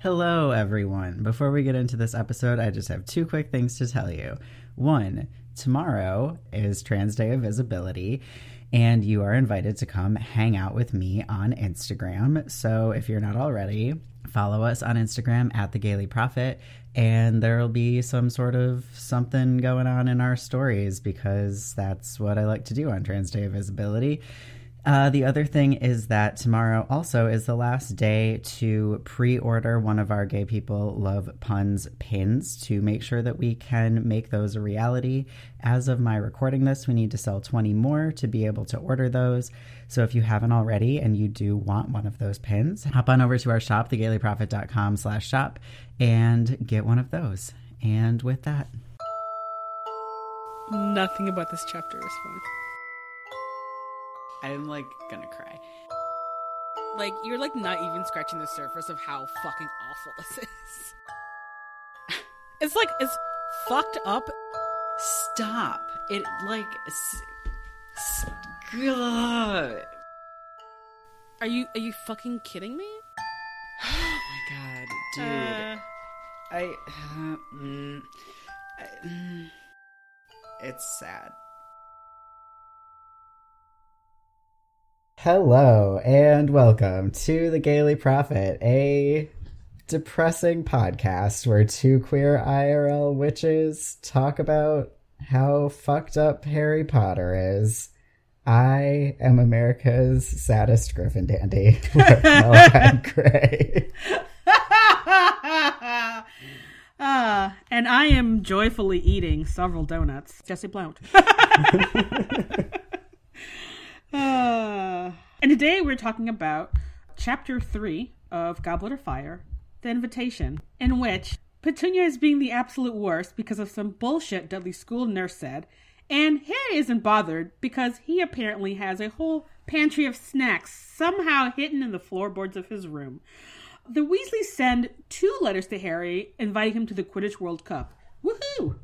Hello, everyone. Before we get into this episode, I just have two quick things to tell you. One, tomorrow is Trans Day of Visibility, and you are invited to come hang out with me on Instagram. So if you're not already, follow us on Instagram at the Gayly Prophet, and there will be some sort of something going on in our stories because that's what I like to do on Trans Day of Visibility. Uh, the other thing is that tomorrow also is the last day to pre order one of our Gay People Love Puns pins to make sure that we can make those a reality. As of my recording this, we need to sell 20 more to be able to order those. So if you haven't already and you do want one of those pins, hop on over to our shop, thegaylyprophet.com slash shop, and get one of those. And with that, Nothing about this chapter is fun. I'm like gonna cry. Like you're like not even scratching the surface of how fucking awful this is. It's like it's fucked up. Stop. It like. S- s- God. Are you are you fucking kidding me? Oh my god, dude. Uh, I, uh, mm, I- mm, it's sad. Hello and welcome to the Gayly Prophet, a depressing podcast where two queer IRL witches talk about how fucked up Harry Potter is. I am America's saddest Griffin dandy, Gray. Ah, and I am joyfully eating several donuts. Jesse Blount. And today we're talking about chapter three of Goblet of Fire, The Invitation, in which Petunia is being the absolute worst because of some bullshit Dudley school nurse said, and Harry isn't bothered because he apparently has a whole pantry of snacks somehow hidden in the floorboards of his room. The Weasleys send two letters to Harry inviting him to the Quidditch World Cup. Woohoo!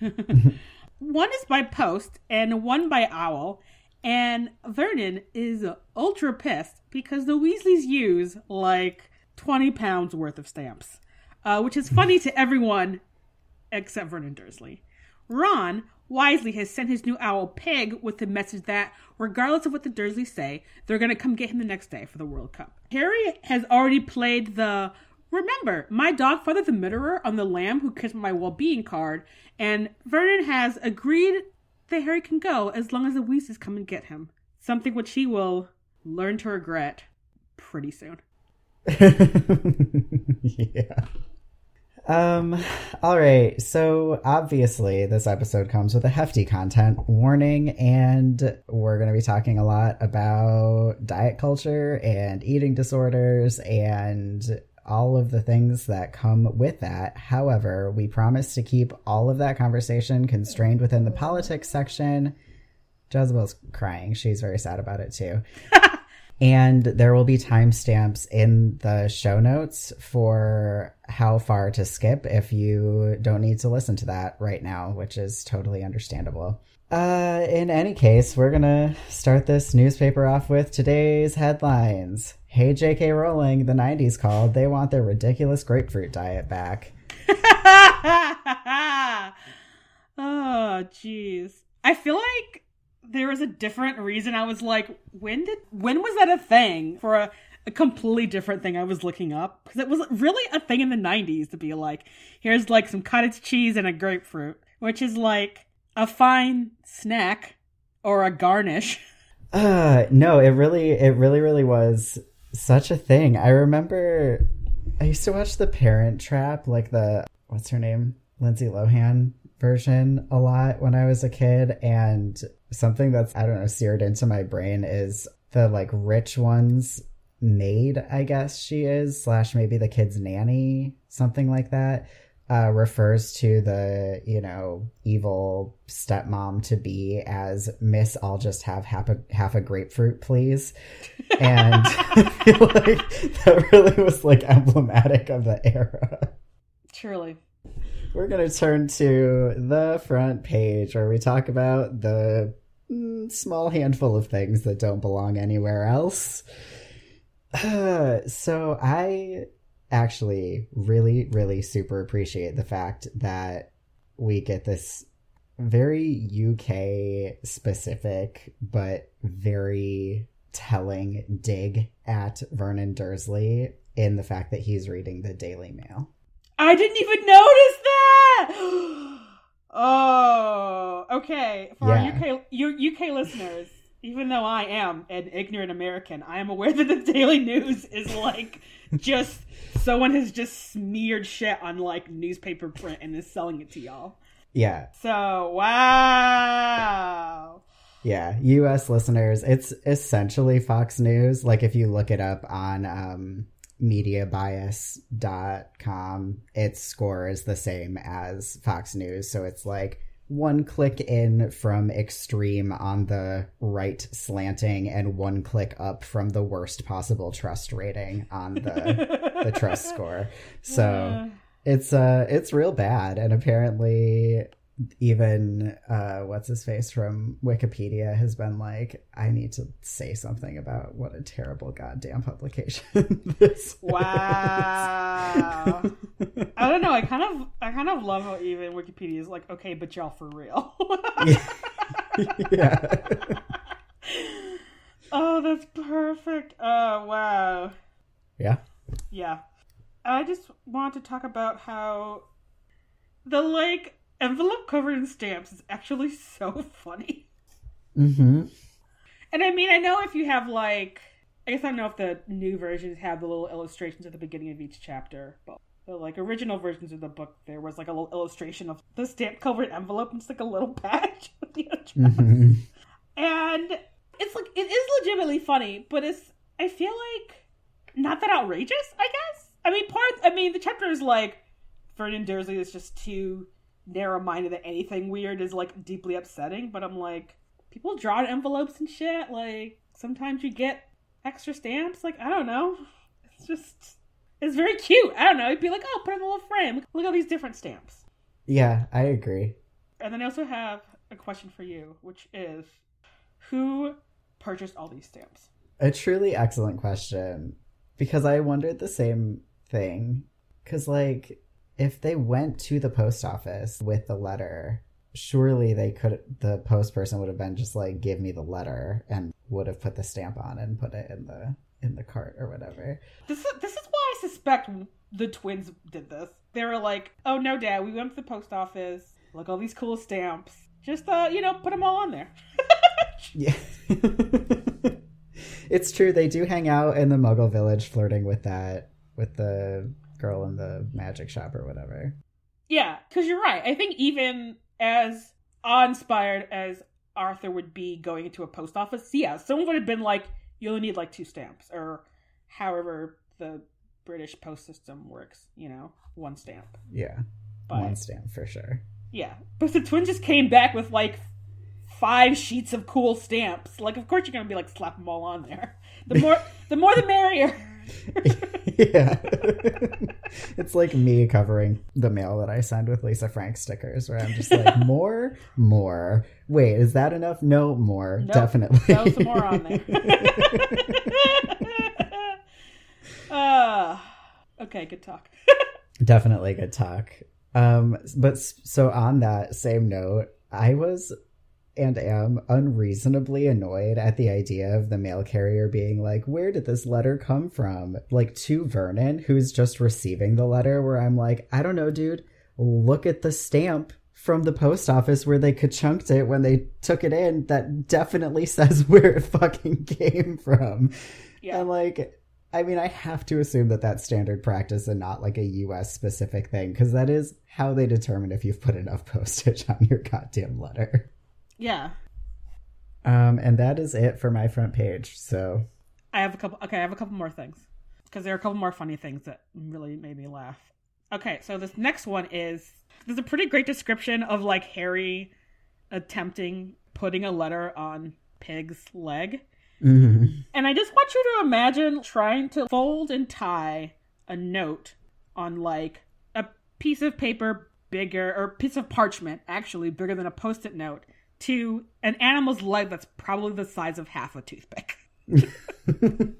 one is by post and one by owl, and Vernon is ultra pissed because the Weasleys use like 20 pounds worth of stamps, uh, which is funny to everyone except Vernon Dursley. Ron wisely has sent his new owl Pig with the message that, regardless of what the Dursleys say, they're going to come get him the next day for the World Cup. Harry has already played the Remember, my dog father the Mitterer on the lamb who kissed my well-being card, and Vernon has agreed that Harry can go as long as the Weasleys come and get him. Something which he will learn to regret pretty soon. yeah. Um, all right. So obviously, this episode comes with a hefty content warning, and we're going to be talking a lot about diet culture and eating disorders and all of the things that come with that. However, we promise to keep all of that conversation constrained within the politics section. Jezebel's crying. She's very sad about it too. And there will be timestamps in the show notes for how far to skip if you don't need to listen to that right now, which is totally understandable. Uh, in any case, we're gonna start this newspaper off with today's headlines. Hey, J.K. Rowling, the 90s called. They want their ridiculous grapefruit diet back. oh, jeez. I feel like there was a different reason. I was like, when did when was that a thing for a, a completely different thing I was looking up? Because it was really a thing in the '90s to be like, here's like some cottage cheese and a grapefruit, which is like a fine snack or a garnish. Uh, no, it really, it really, really was such a thing. I remember I used to watch The Parent Trap, like the what's her name, Lindsay Lohan version a lot when I was a kid, and something that's I don't know seared into my brain is the like rich ones maid, I guess she is, slash maybe the kid's nanny, something like that. Uh, refers to the you know evil stepmom to be as Miss. I'll just have half a half a grapefruit, please. And I feel like that really was like emblematic of the era. Truly. We're going to turn to the front page where we talk about the mm, small handful of things that don't belong anywhere else. Uh, so I actually really, really super appreciate the fact that we get this very UK specific, but very telling dig at Vernon Dursley in the fact that he's reading the Daily Mail. I didn't even notice that. oh, okay. For Yeah. our UK U- UK listeners, even though I am an ignorant American, I am aware that the Daily News is like just someone has just smeared shit on like newspaper print and is selling it to y'all. Yeah, So wow. yeah. US listeners, it's essentially Fox News. Like if you look it up on um mediabias.com, its score is the same as Fox News. So it's like one click in from extreme on the right slanting and one click up from the worst possible trust rating on the the trust score. So Uh, it's uh it's real bad and apparently even uh what's his face from Wikipedia has been like I need to say something about what a terrible goddamn publication this Wow. I don't know. I kind of, I kind of love how even Wikipedia is like, okay, but y'all for real. is. yeah. oh, that's perfect. Oh, wow. Yeah. Yeah. I just want to talk about how the like envelope covered in stamps is actually so funny. Mhm. And I mean, I know if you have like, I guess I don't know if the new versions have the little illustrations at the beginning of each chapter, but the like original versions of the book, there was like a little illustration of the stamp covered envelope, and it's like a little patch with the address. Mhm. And it's like it is legitimately funny, but it's I feel like not that outrageous. I guess. I mean, part. I mean, the chapter is like Vernon Dursley is just too narrow-minded that anything weird is like deeply upsetting. But I'm like, people draw envelopes and shit. Like sometimes you get extra stamps. Like I don't know. It's just it's very cute. I don't know. It'd be like, oh, put in a little frame. Look, look at all these different stamps. Yeah, I agree. And then I also have a question for you, which is who purchased all these stamps? A truly excellent question because I wondered the same thing. Because, like, if they went to the post office with the letter, surely they could, the post person would have been just like, give me the letter and would have put the stamp on and put it in the in the cart or whatever. This is this is why I suspect the twins did this. They were like, "Oh no, Dad, we went to the post office. Look, all these cool stamps. Just uh, you know, put them all on there." Yeah. it's true. They do hang out in the Muggle village flirting with that, with the girl in the magic shop or whatever. yeah, because you're right. I think even as awe-inspired as Arthur would be going into a post office, yeah, someone would have been like, "You only need like two stamps," or however the British post system works. You know, one stamp. Yeah. But One stamp for sure. Yeah, but the twins just came back with like five sheets of cool stamps. Like, of course you're gonna be like slap them all on there. The more, the more, the merrier. yeah. it's like me covering the mail that I send with Lisa Frank stickers where I'm just like, more, more. Wait, is that enough? No, more. Nope. Definitely. Throw some more on there. uh, okay, good talk. Definitely good talk. Um, but so on that same note, I was and am unreasonably annoyed at the idea of the mail carrier being like, where did this letter come from? Like to Vernon, who's just receiving the letter, where I'm like, I don't know, dude, look at the stamp from the post office where they chunked it when they took it in that definitely says where it fucking came from. Yeah, And like, I mean, I have to assume that that's standard practice and not like a US specific thing because that is how they determine if you've put enough postage on your goddamn letter. Yeah. Um, and that is it for my front page. So, I have a couple. Okay, I have a couple more things because there are a couple more funny things that really made me laugh. Okay, so this next one is there's a pretty great description of like Harry attempting putting a letter on Pig's leg. mhm. And I just want you to imagine trying to fold and tie a note on like a piece of paper bigger or piece of parchment actually bigger than a post-it note to an animal's leg that's probably the size of half a toothpick.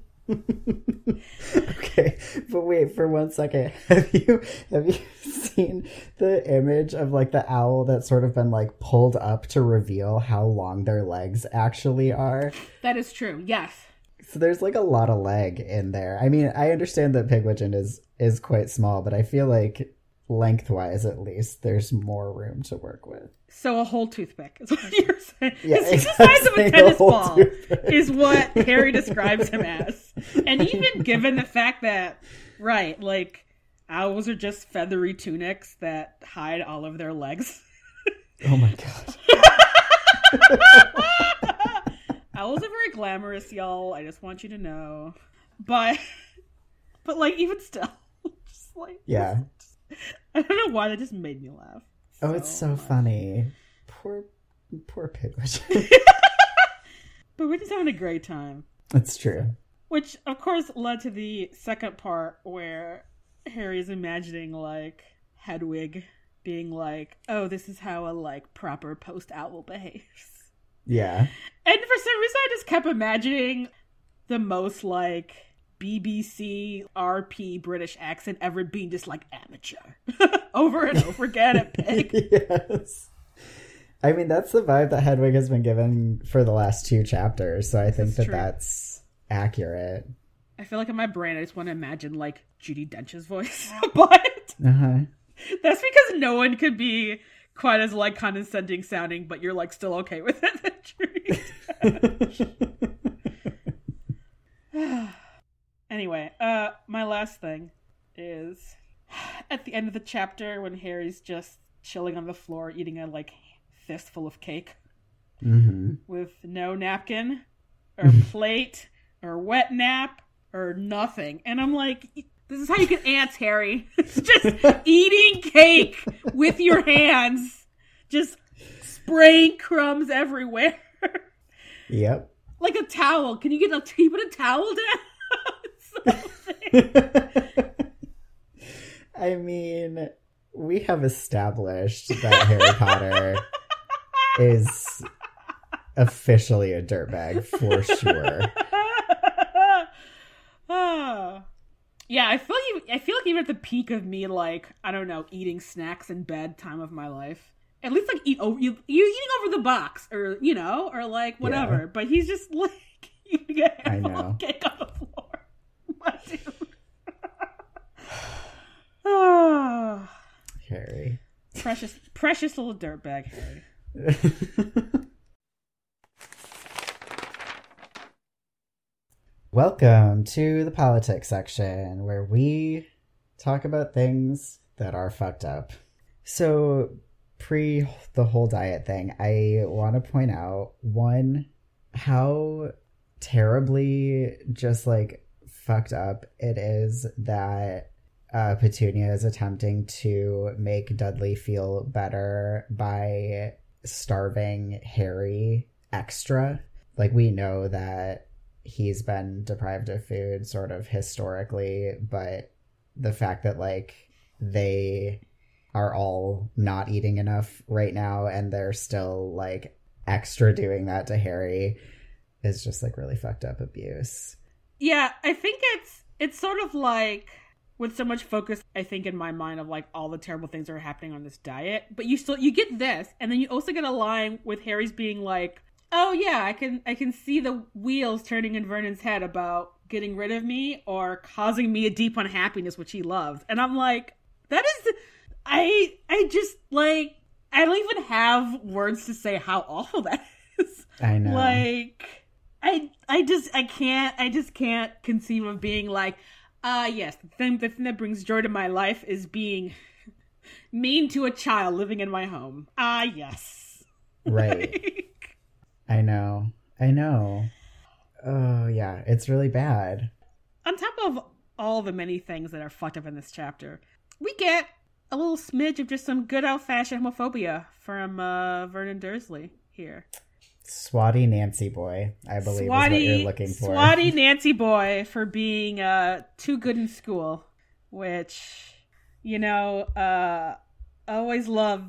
okay, but wait for one second. Have you have you seen the image of like the owl that's sort of been like pulled up to reveal how long their legs actually are? That is true. Yes. So there's like a lot of leg in there. I mean, I understand that Pigwidgeon is is quite small, but I feel like lengthwise at least there's more room to work with. So a whole toothpick is what you're saying. Yeah, It's the size of a tennis a ball toothpick. is what Harry describes him as. And even given the fact that, right, like owls are just feathery tunics that hide all of their legs. Oh my god. owls are very glamorous, y'all. I just want you to know. But, but like even still, just like Yeah. I don't know why that just made me laugh. Oh, it's so much. funny. Poor poor Pigwidgeon. But we're just having a great time. That's true. Which, of course, led to the second part where Harry's imagining, like, Hedwig being like, oh, this is how a, like, proper post owl behaves. Yeah. And for some reason, I just kept imagining the most, like, BBC RP British accent ever being just, like, amateur. over and over again at Pig. yes. I mean, that's the vibe that Hedwig has been given for the last two chapters, so I think That's that true. that's accurate. I feel like in my brain, I just want to imagine, like, Judi Dench's voice. but Uh huh. That's because no one could be quite as like condescending sounding, but you're like still okay with it. anyway, uh my last thing is at the end of the chapter when Harry's just chilling on the floor eating a like fistful of cake hmm with no napkin or plate or wet nap or nothing. And I'm like, this is how you get ants, Harry. It's just eating cake with your hands, just spraying crumbs everywhere. Yep. like a towel. Can you get a, can you put a towel down? I mean, we have established that Harry Potter is officially a dirtbag for sure. Ah. yeah, I feel you. I feel like even at the peak of me, like I don't know, eating snacks in bed time of my life. At least like eat over you. You eating over the box, or you know, or like whatever. Yeah. But he's just like eating a I know. cake on the floor. My dude. Ah, Harry. precious, precious little dirtbag Harry. Welcome to the politics section where we talk about things that are fucked up. So, pre the whole diet thing, I want to point out one, how terribly just like fucked up it is that uh, Petunia is attempting to make Dudley feel better by starving Harry extra. Like, we know that he's been deprived of food sort of historically, but the fact that, like, they are all not eating enough right now and they're still, like, extra doing that to Harry is just, like, really fucked up abuse. Yeah, I think it's it's sort of like with so much focus, I think in my mind of like all the terrible things that are happening on this diet, but you still you get this, and then you also get a line with Harry's being like, "Oh yeah, I can I can see the wheels turning in Vernon's head about getting rid of me or causing me a deep unhappiness, which he loves," and I'm like, that is, I I just like I don't even have words to say how awful that is. I know. Like I I just I can't I just can't conceive of being like uh yes, the thing the thing that brings joy to my life is being mean to a child living in my home. Ah yes. right. I know. I know. Oh, yeah. It's really bad. On top of all the many things that are fucked up in this chapter, we get a little smidge of just some good old fashioned homophobia from uh, Vernon Dursley here. Swatty Nancy boy, I believe is what you're looking for. Swatty Nancy boy for being uh, too good in school, which, you know, uh, I always love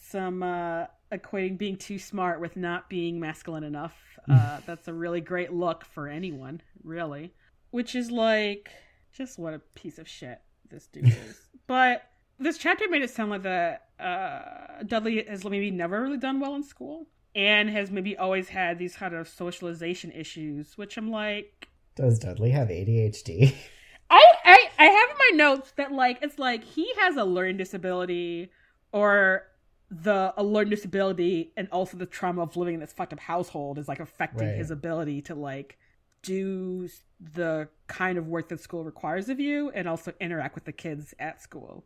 some uh, equating being too smart with not being masculine enough. Uh, that's a really great look for anyone, really. which is like just what a piece of shit this dude is. But this chapter made it sound like that uh, Dudley has maybe never really done well in school and has maybe always had these kind of socialization issues, which I'm like, Does Dudley have ADHD? I, I I have in my notes that like it's like he has a learning disability or the a learning disability and also the trauma of living in this fucked up household is like affecting Right. his ability to like do the kind of work that school requires of you and also interact with the kids at school.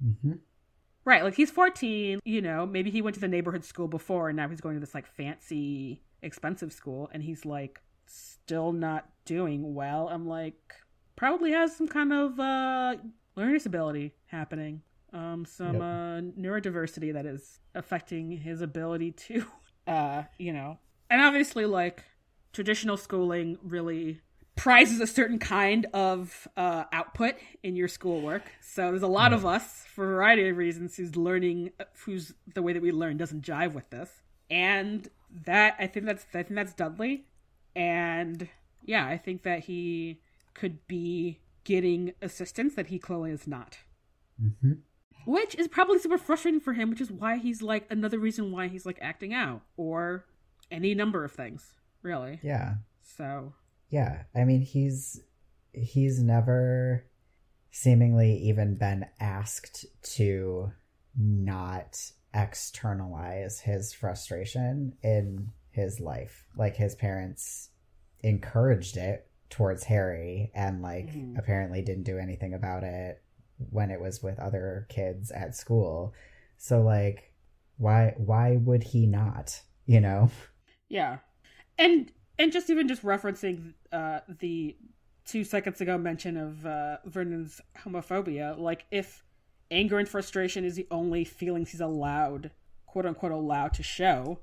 hmm Right, like he's 14, you know, maybe he went to the neighborhood school before and now he's going to this like fancy expensive school and he's like still not doing well. I'm like probably has some kind of uh learning disability happening. Um some Yep. uh neurodiversity that is affecting his ability to uh, you know. And obviously like traditional schooling really prizes a certain kind of uh, output in your schoolwork. So there's a lot of us, for a variety of reasons, who's learning, who's the way that we learn doesn't jive with this, and that I think that's I think that's Dudley, and yeah, I think that he could be getting assistance that he clearly is not. hmm Which is probably super frustrating for him, which is why he's like another reason why he's like acting out or any number of things, really. Yeah. So Yeah. I mean, he's he's never seemingly even been asked to not externalize his frustration in his life. Like his parents encouraged it towards Harry and like Mhm. apparently didn't do anything about it when it was with other kids at school. So like why why would he not, you know? Yeah, and and just even just referencing uh, the two seconds ago mention of uh, Vernon's homophobia, like if anger and frustration is the only feelings he's allowed, quote unquote, allowed to show,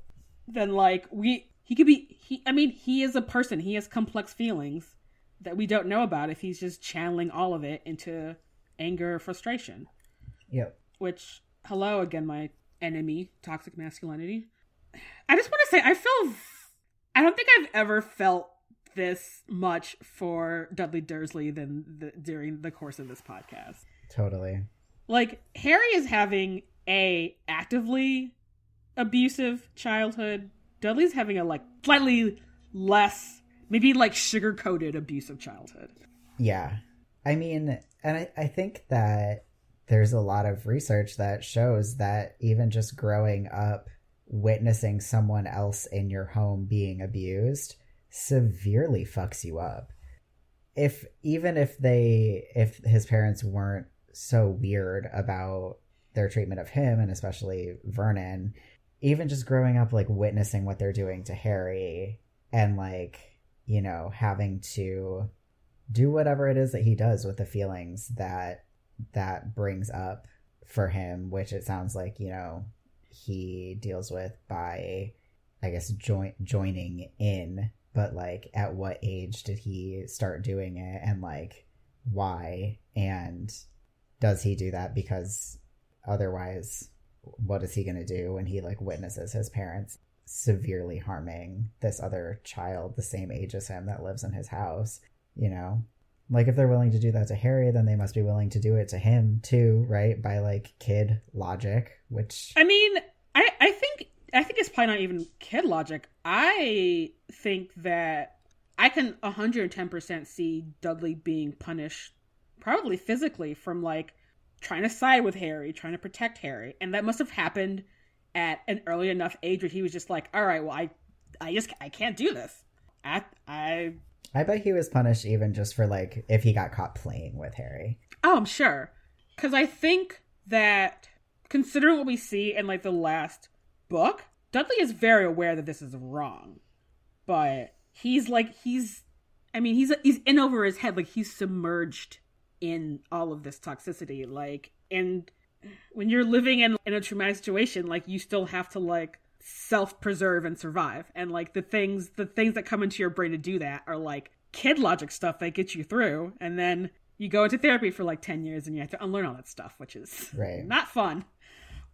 then like we he could be he. I mean, he is a person. He has complex feelings that we don't know about if he's just channeling all of it into anger or frustration. Yep. Which hello again, my enemy, toxic masculinity. I just want to say, I feel. I don't think I've ever felt this much for Dudley Dursley than the, during the course of this podcast. Totally. Like Harry is having a actively abusive childhood. Dudley's having a like slightly less, maybe like sugar coated abusive childhood. Yeah. I mean, and I, I think that there's a lot of research that shows that even just growing up witnessing someone else in your home being abused severely fucks you up. If even if they if his parents weren't so weird about their treatment of him and especially Vernon, even just growing up like witnessing what they're doing to Harry and like, you know, having to do whatever it is that he does with the feelings that that brings up for him which it sounds like you know he deals with by i guess join joining in. But like at what age did he start doing it and like why? And does he do that because otherwise what is he going to do when he like witnesses his parents severely harming this other child the same age as him that lives in his house you know like if they're willing to do that to harry then they must be willing to do it to him too right by like kid logic which I mean, I I think I think it's probably not even kid logic. I think that I can 110% see Dudley being punished probably physically from like trying to side with Harry, trying to protect Harry, and that must have happened at an early enough age where he was just like, "All right, well, I I just I can't do this." I I i bet he was punished even just for like if he got caught playing with harry Oh, I'm sure. Because I think that, considering what we see in like the last book, Dudley is very aware that this is wrong. But he's like, he's, I mean, he's he's in over his head. Like he's submerged in all of this toxicity. Like, and when you're living in in a traumatic situation, like you still have to like self preserve and survive. And like the things the things that come into your brain to do that are like kid logic stuff that gets you through. And then you go into therapy for like 10 years and you have to unlearn all that stuff, which is Right. not fun.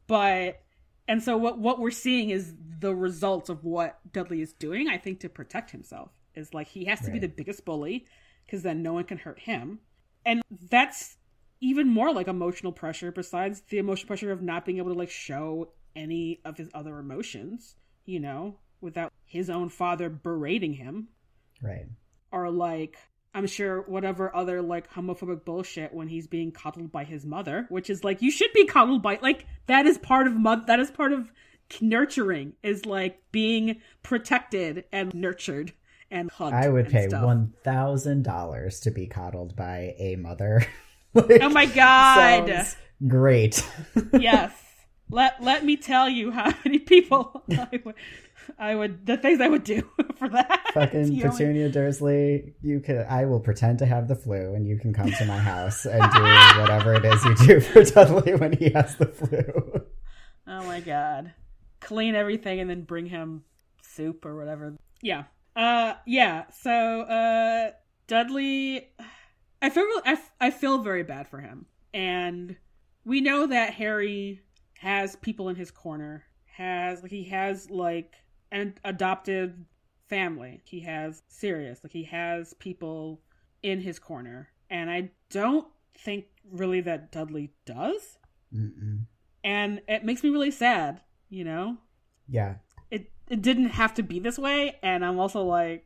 But and so what what we're seeing is the results of what Dudley is doing, I think, to protect himself. Is like he has to be the biggest bully. because then no one can hurt him. And that's even more like emotional pressure besides the emotional pressure of not being able to like show any of his other emotions, you know, without his own father berating him. Right. Or like I'm sure whatever other like homophobic bullshit when he's being coddled by his mother, which is like you should be coddled by like that is part of mother that is part of nurturing is like being protected and nurtured and hugged. I would pay stuff. one thousand dollars to be coddled by a mother. Like, Oh my god! great. yes. Let let me tell you how many people I would, I would the things I would do for that. Fucking You know, Petunia Dursley, you could. I will pretend to have the flu, and you can come to my house and do whatever it is you do for Dudley when he has the flu. Oh my god. Clean everything and then bring him soup or whatever. Yeah. Uh yeah. So uh Dudley I feel I, I feel very bad for him. And we know that Harry has people in his corner. Has like he has like an adopted family. He has Sirius. Like he has people in his corner. And I don't think really that Dudley does Mm-mm. and it makes me really sad you know Yeah, it it didn't have to be this way and i'm also like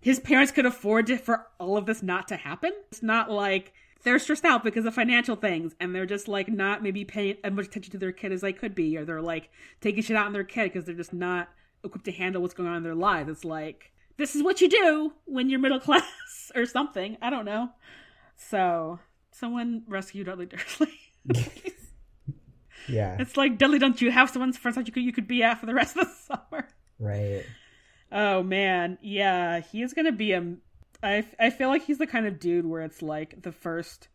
his parents could afford to, for all of this not to happen it's not like they're stressed out because of financial things and they're just like not maybe paying as much attention to their kid as they could be or they're like taking shit out on their kid because they're just not equipped to handle what's going on in their lives it's like this is what you do when you're middle class or something i don't know so someone rescue dudley dursley yeah, It's like, Dudley, don't you have someone's friends that you could you could be at for the rest of the summer? right. Oh man, yeah, he is gonna be a. I I feel like he's the kind of dude where it's like the first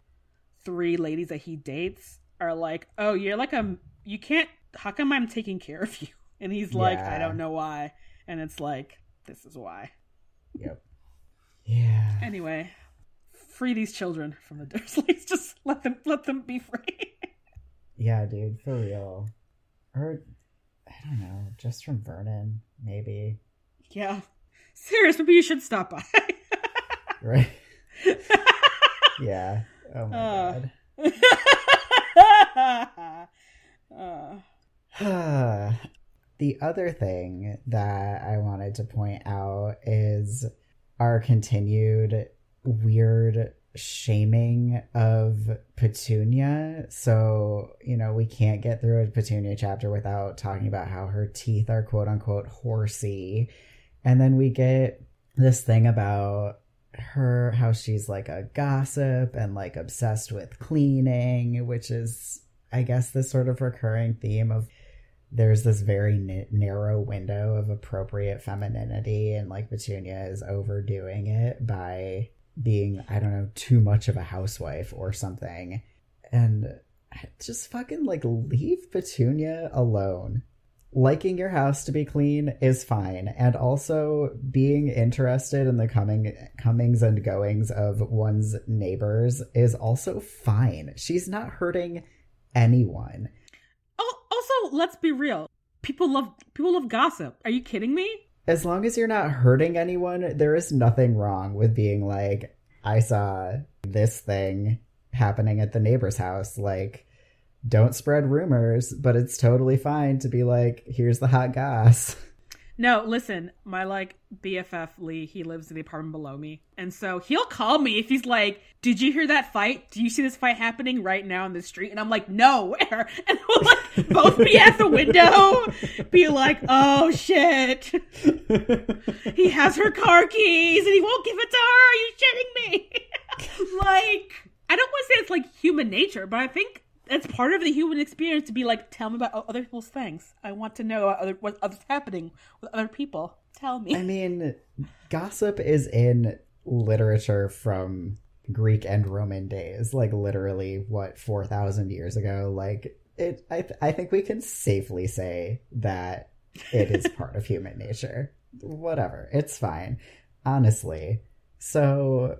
three ladies that he dates are like, oh, you're like a you can't. How come I'm taking care of you? And he's like, I don't know why. And it's like, this is why. Yep. Yeah. Anyway, free these children from the Dursleys. Just let them let them be free. Yeah, dude, for real. Or I don't know, just from Vernon, maybe. yeah, serious. Maybe you should stop by. Right? yeah. Oh my Uh. god. uh, the other thing that I wanted to point out is our continued weird shaming of Petunia. So, you know, we can't get through a Petunia chapter without talking about how her teeth are quote unquote horsey. And then we get this thing about her, how she's like a gossip and like obsessed with cleaning, which is, I guess, this sort of recurring theme of there's this very n- narrow window of appropriate femininity and like petunia is overdoing it by being i don't know too much of a housewife or something. And just fucking like leave petunia alone liking your house to be clean is fine and also being interested in the coming comings and goings of one's neighbors is also fine she's not hurting anyone Oh, also, let's be real. People love people love gossip. Are you kidding me? as long as you're not hurting anyone, there is nothing wrong with being like, I saw this thing happening at the neighbor's house. Like, don't spread rumors, but it's totally fine to be like, here's the hot goss. No, listen, my like BFF Lee, he lives in the apartment below me. And so he'll call me if he's like, Did you hear that fight? Do you see this fight happening right now in the street? And I'm like, No, where? And we'll like both be at the window, be like, Oh shit. He has her car keys and he won't give it to her. Are you shitting me? like, I don't want to say it's like human nature, but I think it's part of the human experience to be like, tell me about other people's things. I want to know other, what's happening with other people. Tell me. I mean, gossip is in literature from Greek and Roman days, like literally what four thousand years ago. Like it, I, th- I think we can safely say that it is part of human nature. Whatever, it's fine, honestly. So,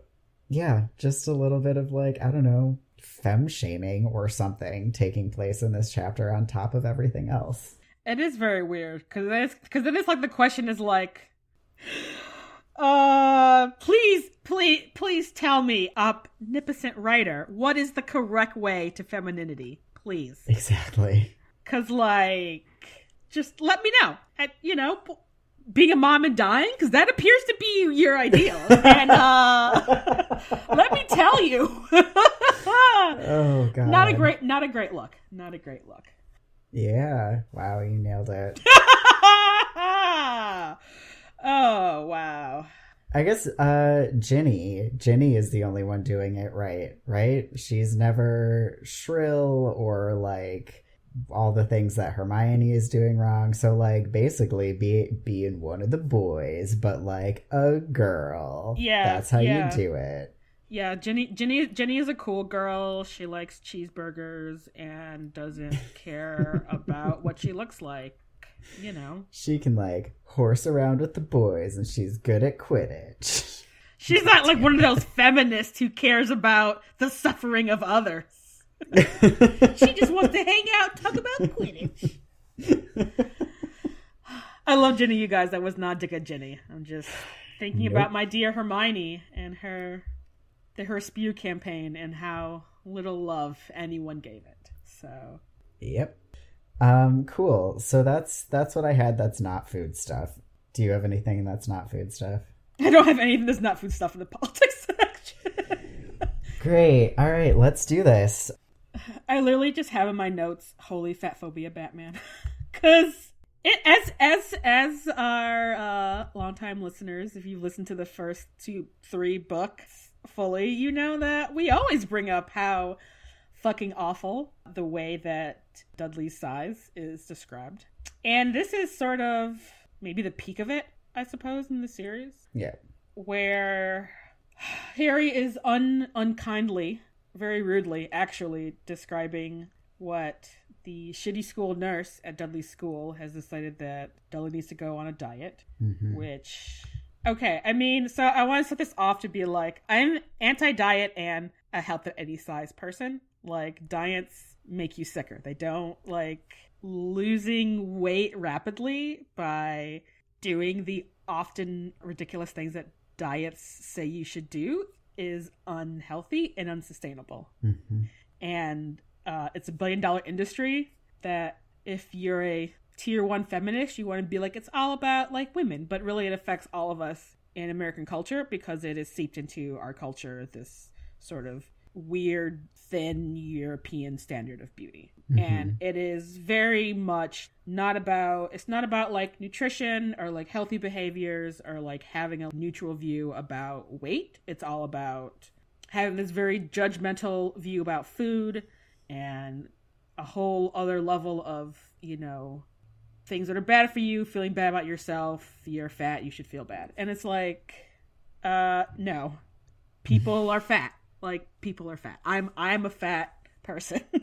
yeah, just a little bit of like I don't know, fem shaming or something taking place in this chapter on top of everything else. It is very weird because because then it's like the question is like, Uh, please, please, please tell me, omnipotent writer, what is the correct way to femininity? Please. Exactly. Cause like, just let me know. And, you know, being a mom and dying, because that appears to be your ideal. and uh, let me tell you, oh god. not a great, not a great look. Not a great look. Yeah. Wow, you nailed it. oh wow. I guess uh Ginny, Ginny is the only one doing it right, right? She's never shrill or like all the things that Hermione is doing wrong. So like basically be being one of the boys, but like a girl. Yeah. That's how yeah. you do it. Yeah, Ginny Ginny Ginny is a cool girl. She likes cheeseburgers and doesn't care about what she looks like. You know. She can like horse around with the boys and she's good at Quidditch. She's not like one of those feminists who cares about the suffering of others. She just wants to hang out, talk about Quidditch. I love Ginny, you guys. That was not Dick at Ginny. I'm just thinking Nope. about my dear Hermione and her the her spew campaign and how little love anyone gave it. So Yep. Um, cool. So that's that's what I had that's not food stuff. Do you have anything that's not food stuff? I don't have anything that's not food stuff in the politics section. Great. All right, let's do this. I literally just have in my notes "Holy Fat Phobia Batman" because it as as as our uh, longtime listeners, if you've listened to the first two three books fully, you know that we always bring up how fucking awful the way that Dudley's size is described, and this is sort of maybe the peak of it, I suppose, in the series. Yeah. where Harry is un unkindly, very rudely, actually describing what the shitty school nurse at Dudley's school has decided that Dudley needs to go on a diet, Mhm. which okay, I mean, so I want to set this off to be like I'm anti-diet and a health at any size person. Like diets make you sicker. They don't like losing weight rapidly by doing the often ridiculous things that diets say you should do is unhealthy and unsustainable. Mhm. And uh, it's a billion dollar industry that if you're a tier one feminist, you want to be like, it's all about like women, but really it affects all of us in American culture because it is seeped into our culture, this sort of weird, thin European standard of beauty. And it is very much not about, it's not about like nutrition or like healthy behaviors or like having a neutral view about weight. It's all about having this very judgmental view about food and a whole other level of, you know, things that are bad for you, feeling bad about yourself, you're fat, you should feel bad. And it's like, uh, no. People are fat. Like people are fat. I'm I'm a fat person.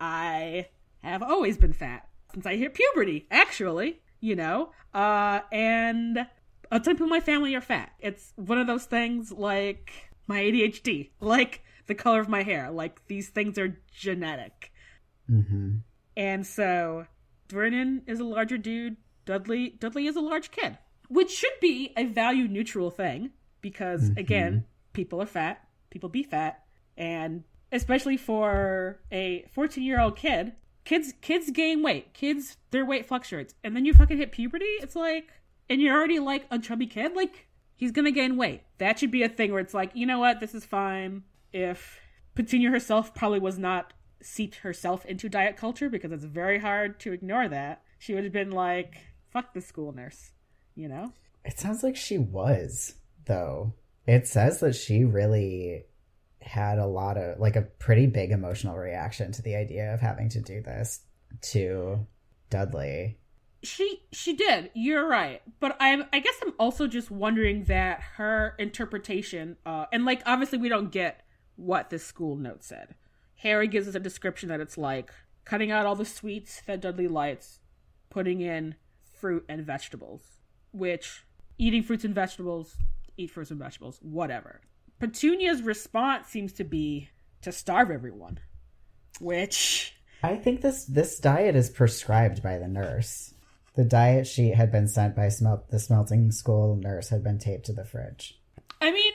I have always been fat since I hit puberty, actually, you know. Uh and a ton of people in my family are fat. It's one of those things like my ADHD, like the color of my hair. Like these things are genetic. Mhm. And so Vernon is a larger dude. Dudley Dudley is a large kid, which should be a value neutral thing because again, people are fat, people be fat, and especially for a 14-year-old kid, kids kids gain weight. Kids their weight fluctuates. And then you fucking hit puberty, it's like and you're already like a chubby kid, like he's to gain weight. That should be a thing where it's like, you know what, this is fine if Petunia herself probably was not seeped herself into diet culture because it's very hard to ignore that. She would have been like, fuck the school nurse, you know? It sounds like she was, though. It says that she really had a lot of, like, a pretty big emotional reaction to the idea of having to do this to Dudley. She she did. You're right. But I'm I guess I'm also just wondering that her interpretation uh and like obviously we don't get what the school note said. Harry gives us a description that it's like cutting out all the sweets that Dudley likes, putting in fruit and vegetables, which eating fruits and vegetables, eat fruits and vegetables, whatever. Petunia's response seems to be to starve everyone, which I think this this diet is prescribed by the nurse. The diet sheet had been sent by smelt the smelting school nurse had been taped to the fridge. I mean,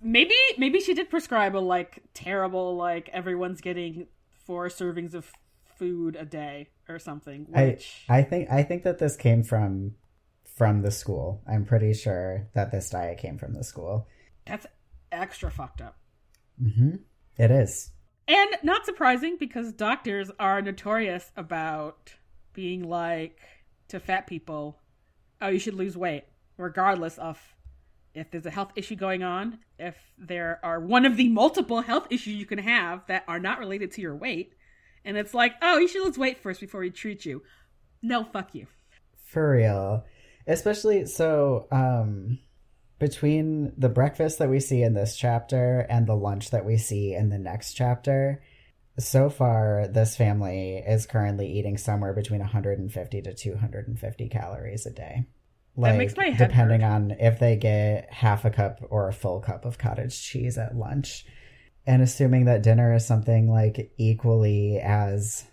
maybe maybe she did prescribe a like terrible like everyone's getting four servings of food a day or something. Which I I think I think that this came from from the school. I'm pretty sure that this diet came from the school. that's extra fucked up. hmm It is. And not surprising because doctors are notorious about being like to fat people, oh, you should lose weight, regardless of if there's a health issue going on, if there are one of the multiple health issues you can have that are not related to your weight. And it's like, oh, you should lose weight first before we treat you. No, fuck you. For real. Especially so um between the breakfast that we see in this chapter and the lunch that we see in the next chapter, so far this family is currently eating somewhere between 150 to 250 calories a day. That makes my head depending hurt. on if they get half a cup or a full cup of cottage cheese at lunch. And assuming that dinner is something like equally as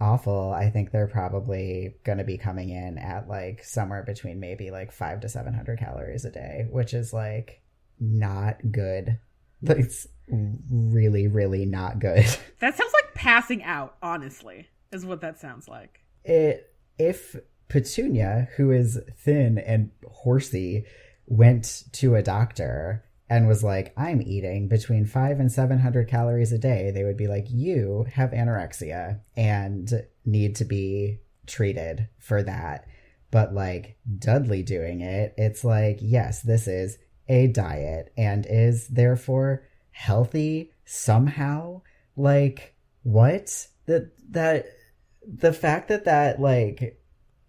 awful, I think they're probably going to be coming in at like somewhere between maybe like five to 700 calories a day, which is like not good. It's really, really not good. That sounds like passing out, honestly, is what that sounds like. It, if Petunia, who is thin and horsey, went to a doctor and was like, I'm eating between five and 700 calories a day, they would be like, You have anorexia and need to be treated for that. But like Dudley doing it, it's like, yes, this is a diet and is therefore healthy somehow. Like, what? That, that, the fact that that, like,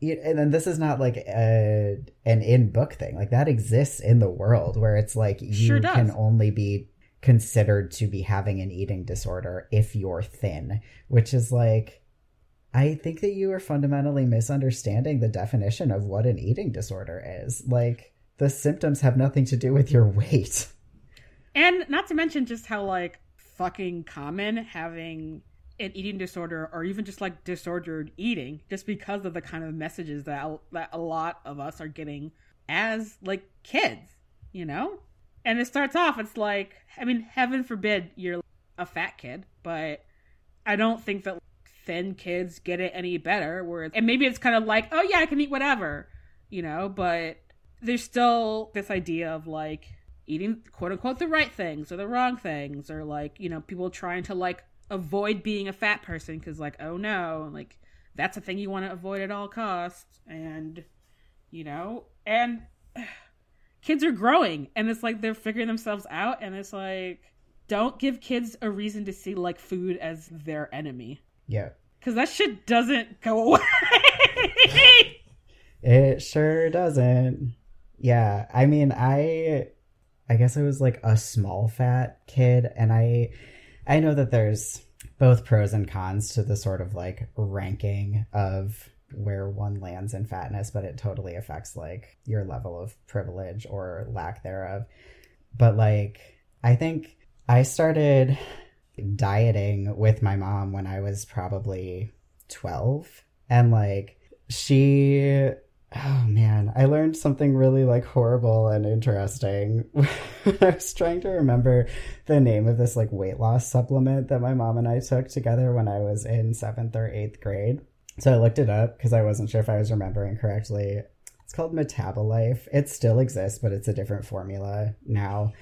and then this is not like a an in book thing. Like that exists in the world where it's like you Sure can only be considered to be having an eating disorder if you're thin which is like i think that you are fundamentally misunderstanding the definition of what an eating disorder is. Like the symptoms have nothing to do with your weight. And not to mention just how like fucking common having an eating disorder or even just like disordered eating just because of the kind of messages that that a lot of us are getting as like kids, you know? And it starts off it's like I mean heaven forbid you're a fat kid, but I don't think that thin kids get it any better where and maybe it's kind of like, "Oh yeah, I can eat whatever." You know, but there's still this idea of like eating quote unquote the right things or the wrong things or like you know people trying to like avoid being a fat person because like oh no like that's a thing you want to avoid at all costs and you know and kids are growing and it's like they're figuring themselves out and it's like don't give kids a reason to see like food as their enemy. Yeah. Because that shit doesn't go away. It sure doesn't. Yeah, I mean, I I guess I was like a small fat kid and I I know that there's both pros and cons to the sort of like ranking of where one lands in fatness, but it totally affects like your level of privilege or lack thereof. But like I think I started dieting with my mom when I was probably 12 and like she oh man. I learned something really like horrible and interesting. I was trying to remember the name of this like weight loss supplement that my mom and i took together when i was in seventh or eighth grade. So i looked it up because i wasn't sure if i was remembering correctly. It's called metabolife. It still exists but it's a different formula now.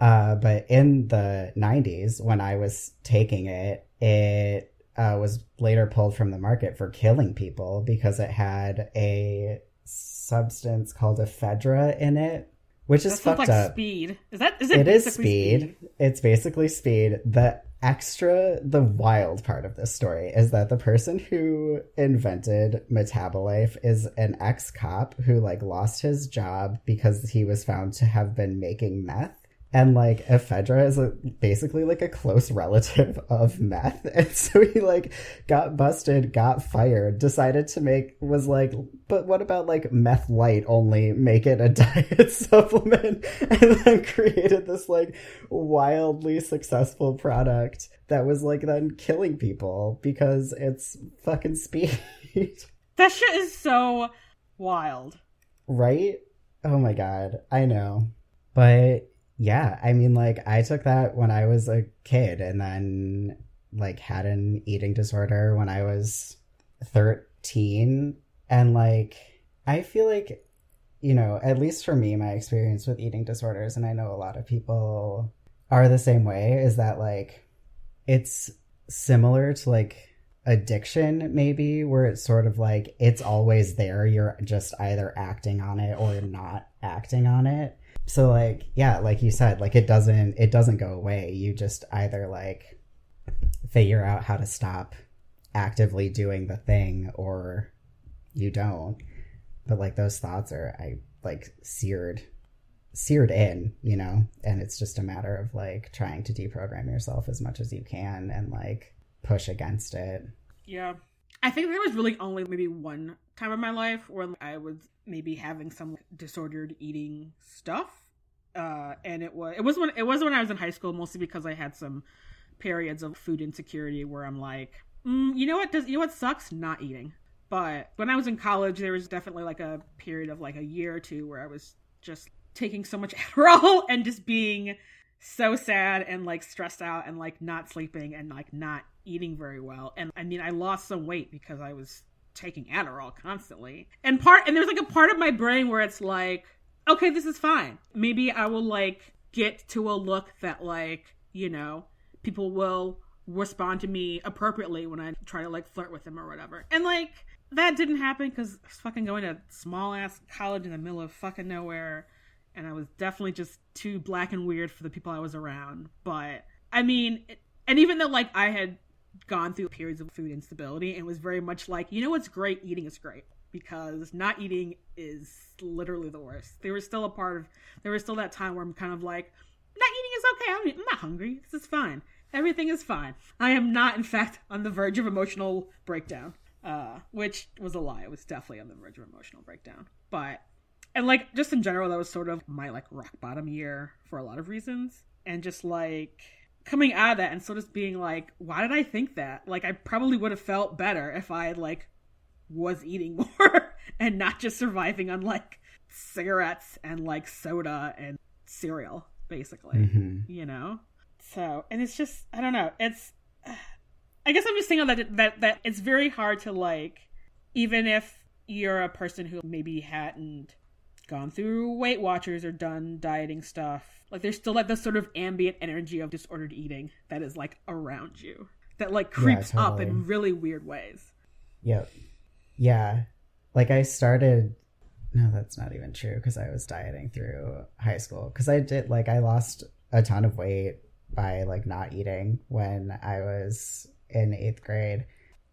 Uh, but in the 90s when i was taking it it uh, was later pulled from the market for killing people because it had a substance called ephedra in it, which is fucked like up. speed is that is it It is basically speed. It's basically speed. The extra, the wild part of this story is that the person who invented Metabolife is an ex cop who like lost his job because he was found to have been making meth. And like ephedra is a, basically like a close relative of meth. And so he like got busted, got fired, decided to make, was like, but what about like meth light only make it a diet supplement? And then created this like wildly successful product that was like then killing people because it's fucking speed. That shit is so wild. Right? Oh my god, I know. But yeah, I mean like I took that when I was a kid and then like had an eating disorder when I was 13 and like I feel like you know, at least for me my experience with eating disorders and I know a lot of people are the same way is that like it's similar to like addiction maybe where it's sort of like it's always there. You're just either acting on it or not acting on it so like yeah like you said like it doesn't it doesn't go away. You just either like figure out how to stop actively doing the thing or you don't. But like those thoughts are i like seared seared in you know? And it's just a matter of like trying to deprogram yourself as much as you can and like push against it. Yeah. I think there was really only maybe one time in my life where I was maybe having some disordered eating stuff. Uh, and it was it was when it was when I was in high school, mostly because I had some periods of food insecurity where I'm like, mm, you know what does you know what sucks? Not eating. But when I was in college, there was definitely like a period of like a year or two where I was just taking so much Adderall and just being so sad and like stressed out and like not sleeping and like not eating very well. And I mean, I lost some weight because I was taking Adderall constantly. And part and there's like a part of my brain where it's like, okay, this is fine. Maybe I will like get to a look that like, you know, people will respond to me appropriately when I try to like flirt with them or whatever. And like that didn't happen because I was fucking going to small ass college in the middle of fucking nowhere and I was definitely just too black and weird for the people I was around. But I mean, and even though like I had gone through periods of food instability and was very much like, you know what's great? Eating is great because not eating is literally the worst. There was still a part of there was still that time where I'm kind of like, not eating is okay. I'm, I'm not hungry. This is fine. Everything is fine. I am not, in fact, on the verge of emotional breakdown. Uh, which was a lie. It was definitely on the verge of emotional breakdown. But and like just in general that was sort of my like rock bottom year for a lot of reasons and just like coming out of that and sort of being like why did i think that? Like i probably would have felt better if i like was eating more and not just surviving on like cigarettes and like soda and cereal basically Mhm. you know? So and it's just i don't know. It's i guess i'm just saying that that that it's very hard to like even if you're a person who maybe hadn't gone through. Weight watchers or done dieting stuff. Like there's still like this sort of ambient energy of disordered eating that is like around you. That like creeps up in really weird ways. Yep. Yeah. Like I started no, that's not even true because I was dieting through high school. Cuz I did like I lost a ton of weight by like not eating when I was in 8th grade.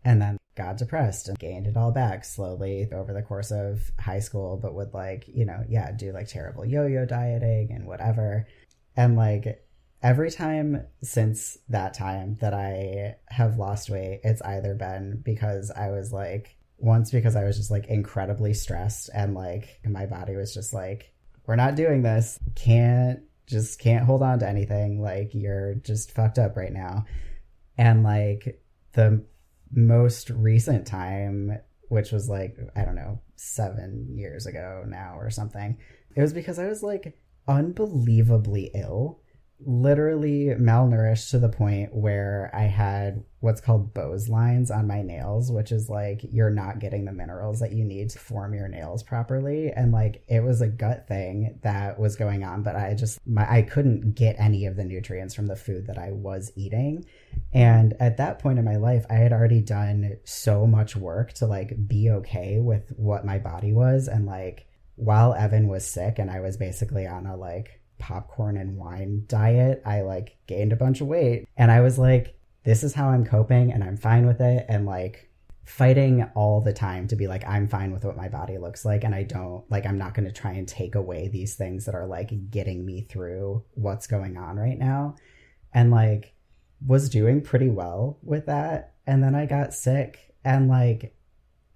And then got depressed and gained it all back slowly over the course of high school but would like, you know, yeah, do like terrible yo-yo dieting and whatever. And like every time since that time that I have lost weight, it's either been because I was like, once because I was just like incredibly stressed and like my body was just like, we're not doing this. Can't, just can't hold on to anything. Like, you're just fucked up right now. And like the most recent time, which was like, I don't know, seven years ago now or something, it was because I was like unbelievably ill literally malnourished to the point where I had what's called Beau's lines on my nails, which is like you're not getting the minerals that you need to form your nails properly. And like it was a gut thing that was going on, but I just my I couldn't get any of the nutrients from the food that I was eating. And at that point in my life, I had already done so much work to like be okay with what my body was and like while Evan was sick and I was basically on a like popcorn and wine diet, I like gained a bunch of weight. And I was like, this is how I'm coping and I'm fine with it. And like fighting all the time to be like, I'm fine with what my body looks like. And I don't, like, I'm not going to try and take away these things that are like getting me through what's going on right now. And like, was doing pretty well with that. And then I got sick and like,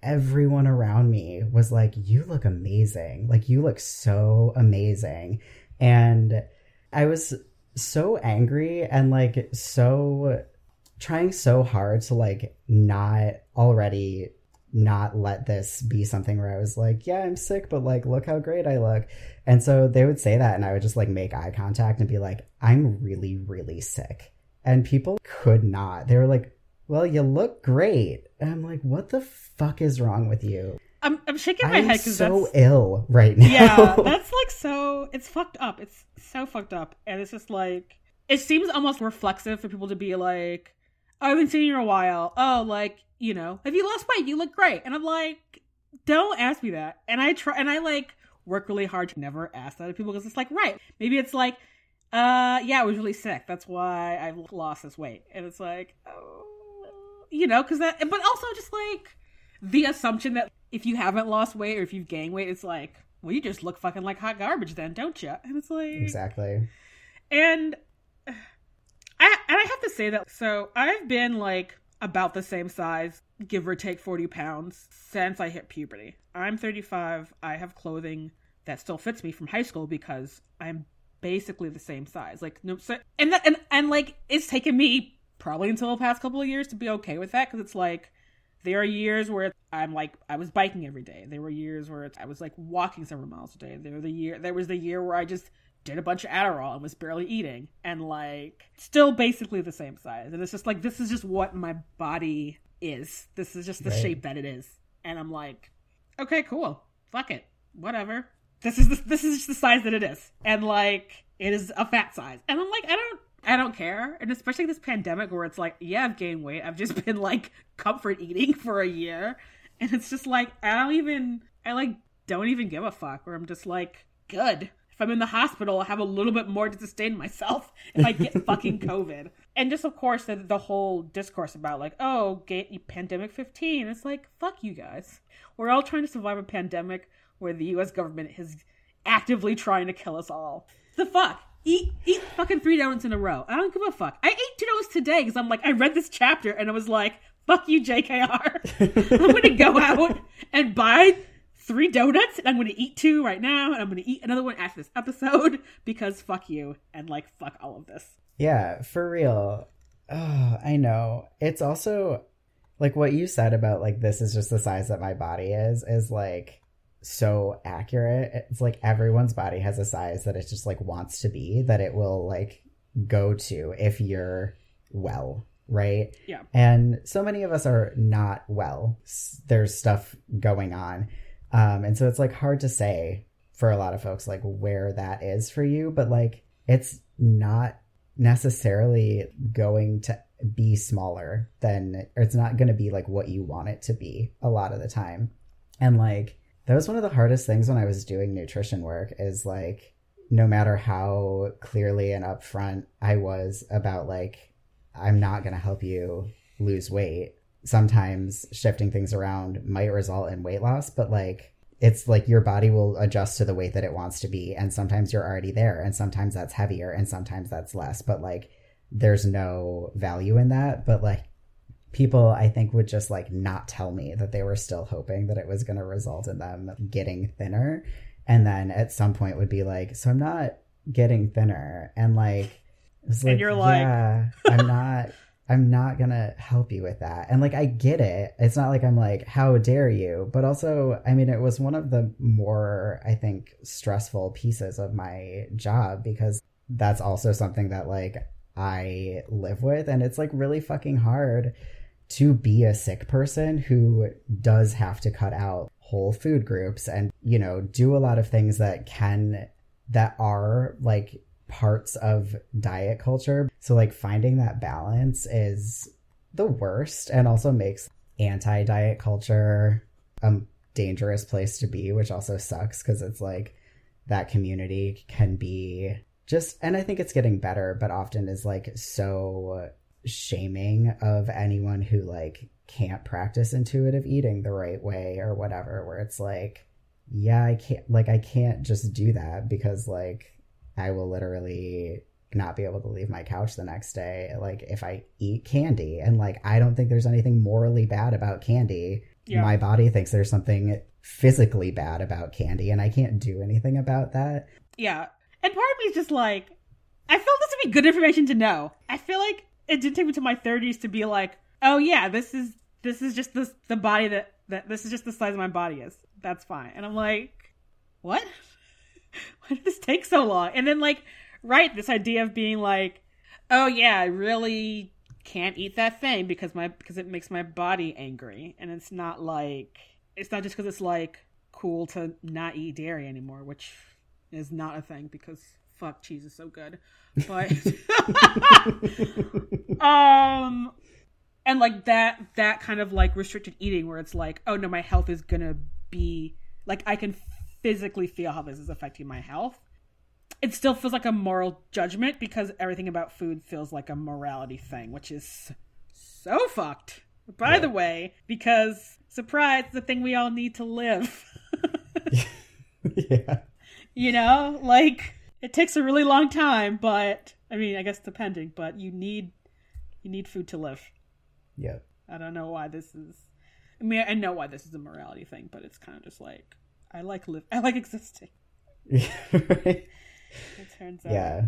everyone around me was like, You look amazing. Like, you look so amazing. And I was so angry and like so trying so hard to like not already not let this be something where I was like, yeah, I'm sick, but like, look how great I look. And so they would say that, and I would just like make eye contact and be like, I'm really, really sick. And people could not. They were like, well, you look great. And I'm like, what the fuck is wrong with you? I'm, I'm shaking my I'm head because so that's ill right now. yeah, that's like so. It's fucked up. It's so fucked up, and it's just like it seems almost reflexive for people to be like, oh, "I haven't seen you in a while." Oh, like you know, have you lost weight? You look great, and I'm like, don't ask me that. And I try, and I like work really hard to never ask that of people because it's like, right? Maybe it's like, uh, yeah, I was really sick. That's why I lost this weight, and it's like, oh, you know, because that. But also just like the assumption that if you haven't lost weight or if you've gained weight, it's like, well, you just look fucking like hot garbage then, don't you? And it's like exactly. And I and I have to say that so I've been like about the same size, give or take forty pounds, since I hit puberty. I'm 35. I have clothing that still fits me from high school because I'm basically the same size. Like no, so, and that, and and like it's taken me probably until the past couple of years to be okay with that because it's like there are years where I'm like I was biking every day. There were years where I was like walking several miles a day. There the year there was the year where I just did a bunch of Adderall and was barely eating and like still basically the same size. And it's just like this is just what my body is. This is just the Right. shape that it is. And I'm like, okay, cool. Fuck it. Whatever. This is the, this is just the size that it is. And like it is a fat size. And I'm like, I don't I don't care. And especially this pandemic where it's like, yeah, I've gained weight. I've just been like comfort eating for a year. And it's just like, I don't even, I like don't even give a fuck. Where I'm just like, good. If I'm in the hospital, I have a little bit more to sustain myself if I get fucking COVID. And just, of course, the, the whole discourse about like, oh, gay, pandemic 15. It's like, fuck you guys. We're all trying to survive a pandemic where the US government is actively trying to kill us all. The fuck? Eat eat fucking three donuts in a row. I don't give a fuck. I ate two donuts today because I'm like, I read this chapter and I was like, fuck you, JKR. I'm gonna go out and buy three donuts and I'm gonna eat two right now and I'm gonna eat another one after this episode because fuck you and like fuck all of this. Yeah, for real. Oh, I know. It's also like what you said about like this is just the size that my body is is like so accurate. It's like everyone's body has a size that it just like wants to be that it will like go to if you're well, right? Yeah. And so many of us are not well. There's stuff going on. Um, and so it's like hard to say for a lot of folks like where that is for you, but like it's not necessarily going to be smaller than or it's not going to be like what you want it to be a lot of the time. And like that was one of the hardest things when I was doing nutrition work is like no matter how clearly and upfront I was about like I'm not going to help you lose weight. Sometimes shifting things around might result in weight loss, but like it's like your body will adjust to the weight that it wants to be and sometimes you're already there and sometimes that's heavier and sometimes that's less, but like there's no value in that, but like people I think would just like not tell me that they were still hoping that it was going to result in them getting thinner and then at some point would be like so I'm not getting thinner and like it's And you're like- yeah, I'm not I'm not going to help you with that. And like I get it. It's not like I'm like how dare you, but also I mean it was one of the more I think stressful pieces of my job because that's also something that like I live with and it's like really fucking hard to be a sick person who does have to cut out whole food groups and you know do a lot of things that can that are like parts of diet culture. So like finding that balance is the worst and also makes anti-diet culture a dangerous place to be which also sucks because it's like that community can be just and i think it's getting better but often is like so shaming of anyone who like can't practice intuitive eating the right way or whatever where it's like yeah i can't like i can't just do that because like i will literally not be able to leave my couch the next day like if i eat candy and like i don't think there's anything morally bad about candy Yeah. my body thinks there's something physically bad about candy and i can't do anything about that Yeah. And part of me is just like, I feel this would be good information to know. I feel like it did take me to my 30s to be like, oh yeah, this is this is just this the body that that this is just the size of my body is. That's fine. And I'm like, what? Why did this take so long? And then like, right, this idea of being like, oh yeah, I really can't eat that thing because my because it makes my body angry, and it's not like it's not just because it's like cool to not eat dairy anymore, which is not a thing because fuck cheese is so good. But um and like that that kind of like restricted eating where it's like, oh no, my health is gonna be like I can physically feel how this is affecting my health. It still feels like a moral judgment because everything about food feels like a morality thing, which is so fucked. By yeah. the way, because surprise, the thing we all need to live. yeah. You know, like it takes a really long time, but I mean, I guess depending, but you need you need food to live. Yeah. I don't know why this is I mean, I know why this is a morality thing, but it's kind of just like I like live I like existing. right. It turns out. Yeah.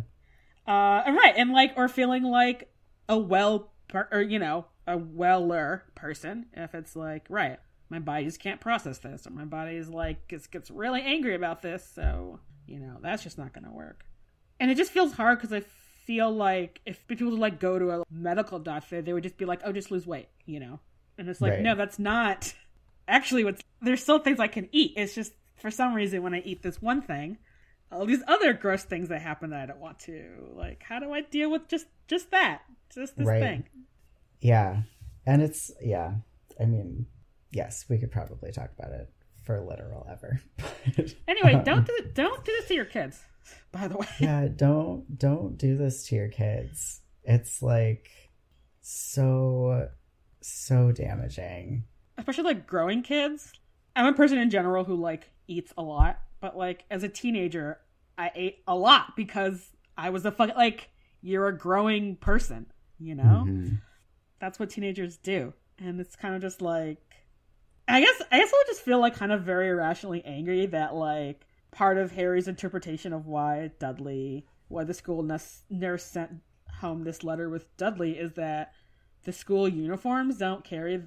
Uh, and right, and like, or feeling like a well, per- or you know, a weller person. If it's like, right, my body just can't process this, or my body is like gets really angry about this, so you know, that's just not going to work. And it just feels hard because I feel like if people would like go to a medical doctor, they would just be like, "Oh, just lose weight," you know. And it's like, right. no, that's not actually what's. There's still things I can eat. It's just for some reason when I eat this one thing, all these other gross things that happen that I don't want to. Like, how do I deal with just just that, just this right. thing? Yeah, and it's yeah. I mean, yes, we could probably talk about it for literal ever. anyway, um, don't do don't do this to your kids. By the way, yeah, don't don't do this to your kids. It's like so so damaging, especially like growing kids. I'm a person in general who like eats a lot, but like as a teenager, I ate a lot because I was a fuck like you're a growing person, you know? Mm-hmm. That's what teenagers do. And it's kind of just like I guess I guess I would just feel like kind of very irrationally angry that like part of Harry's interpretation of why Dudley why the school nurse, sent home this letter with Dudley is that the school uniforms don't carry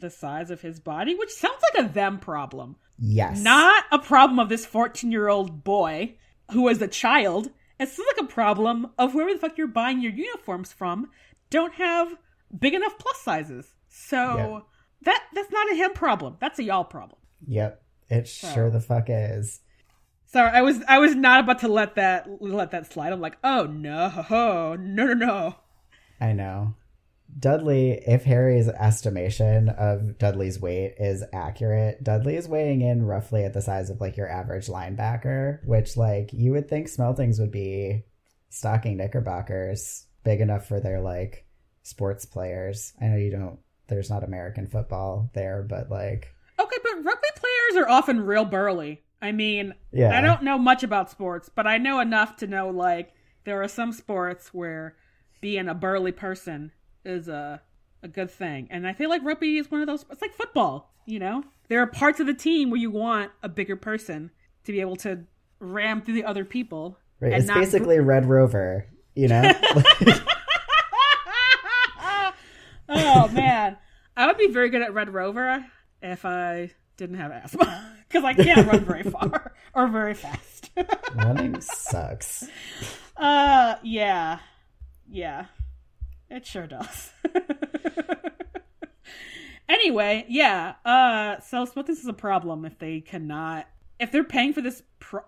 the size of his body, which sounds like a them problem. Yes. Not a problem of this 14 year old boy who was a child. It sounds like a problem of whoever the fuck you're buying your uniforms from don't have big enough plus sizes. So yep. That that's not a him problem. That's a y'all problem. Yep. It so. sure the fuck is. Sorry, I was I was not about to let that let that slide. I'm like, oh no, no, no, no. I know. Dudley, if Harry's estimation of Dudley's weight is accurate, Dudley is weighing in roughly at the size of like your average linebacker, which like you would think Smeltings would be stocking knickerbockers big enough for their like sports players. I know you don't there's not American football there, but like Okay, but rugby players are often real burly. I mean, yeah. I don't know much about sports, but I know enough to know like there are some sports where being a burly person is a a good thing. And I feel like rugby is one of those it's like football, you know? There are parts of the team where you want a bigger person to be able to ram through the other people. Right. It's basically Red Rover, you know? oh man. I would be very good at Red Rover if I didn't have asthma. Because I can't run very far or very fast. Running sucks. Uh yeah. Yeah. It sure does. anyway, yeah. Uh, so smoking is a problem if they cannot, if they're paying for this pr-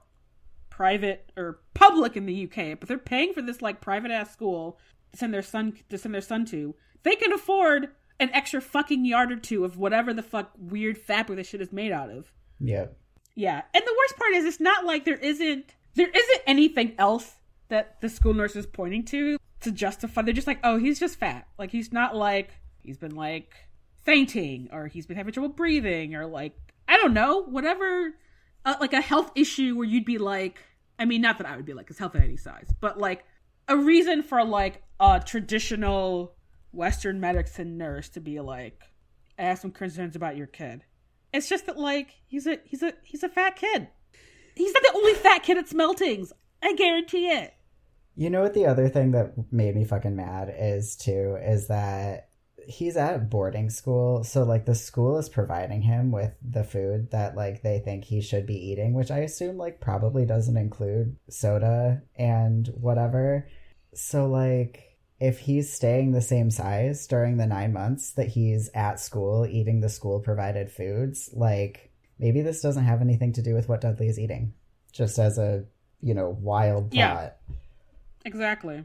private or public in the UK, but they're paying for this like private ass school to send their son to send their son to, they can afford an extra fucking yard or two of whatever the fuck weird fabric this shit is made out of. Yeah. Yeah, and the worst part is it's not like there isn't there isn't anything else that the school nurse is pointing to to justify. They're just like, oh, he's just fat. Like he's not like he's been like fainting or he's been having trouble breathing or like I don't know whatever uh, like a health issue where you'd be like I mean not that I would be like his health at any size but like a reason for like a traditional Western medicine nurse to be like I have some concerns about your kid. It's just that like he's a he's a he's a fat kid. He's not the only fat kid at Smeltings. I guarantee it. You know what the other thing that made me fucking mad is too is that he's at boarding school, so like the school is providing him with the food that like they think he should be eating, which I assume like probably doesn't include soda and whatever. So like if he's staying the same size during the 9 months that he's at school eating the school provided foods, like maybe this doesn't have anything to do with what Dudley is eating. Just as a, you know, wild thought. Yeah. Exactly.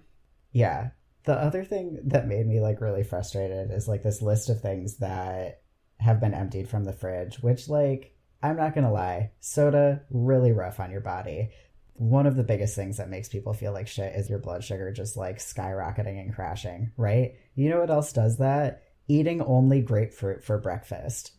Yeah. The other thing that made me like really frustrated is like this list of things that have been emptied from the fridge, which like I'm not gonna lie, soda really rough on your body. One of the biggest things that makes people feel like shit is your blood sugar just like skyrocketing and crashing, right? You know what else does that? Eating only grapefruit for breakfast.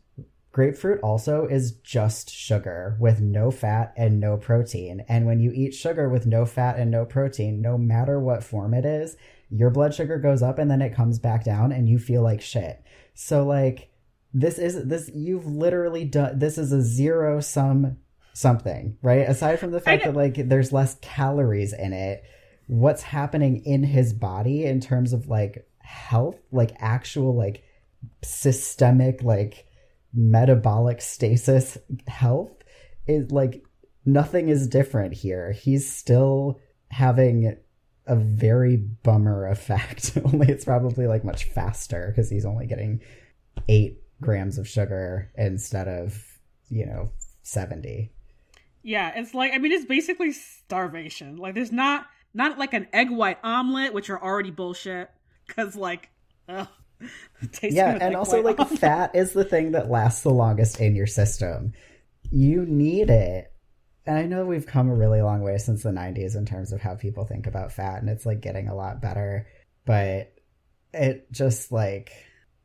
Grapefruit also is just sugar with no fat and no protein. And when you eat sugar with no fat and no protein, no matter what form it is, your blood sugar goes up and then it comes back down and you feel like shit. So like this is this you've literally done this is a zero sum something, right? Aside from the fact that like there's less calories in it, what's happening in his body in terms of like health, like actual like systemic like metabolic stasis health is like nothing is different here. He's still having a very bummer effect. only it's probably like much faster because he's only getting eight grams of sugar instead of, you know, 70. Yeah, it's like, I mean, it's basically starvation. Like, there's not, not like an egg white omelet, which are already bullshit. Cause like, ugh. yeah, and also like omelet. fat is the thing that lasts the longest in your system. You need it and I know we've come a really long way since the 90s in terms of how people think about fat, and it's like getting a lot better, but it just like,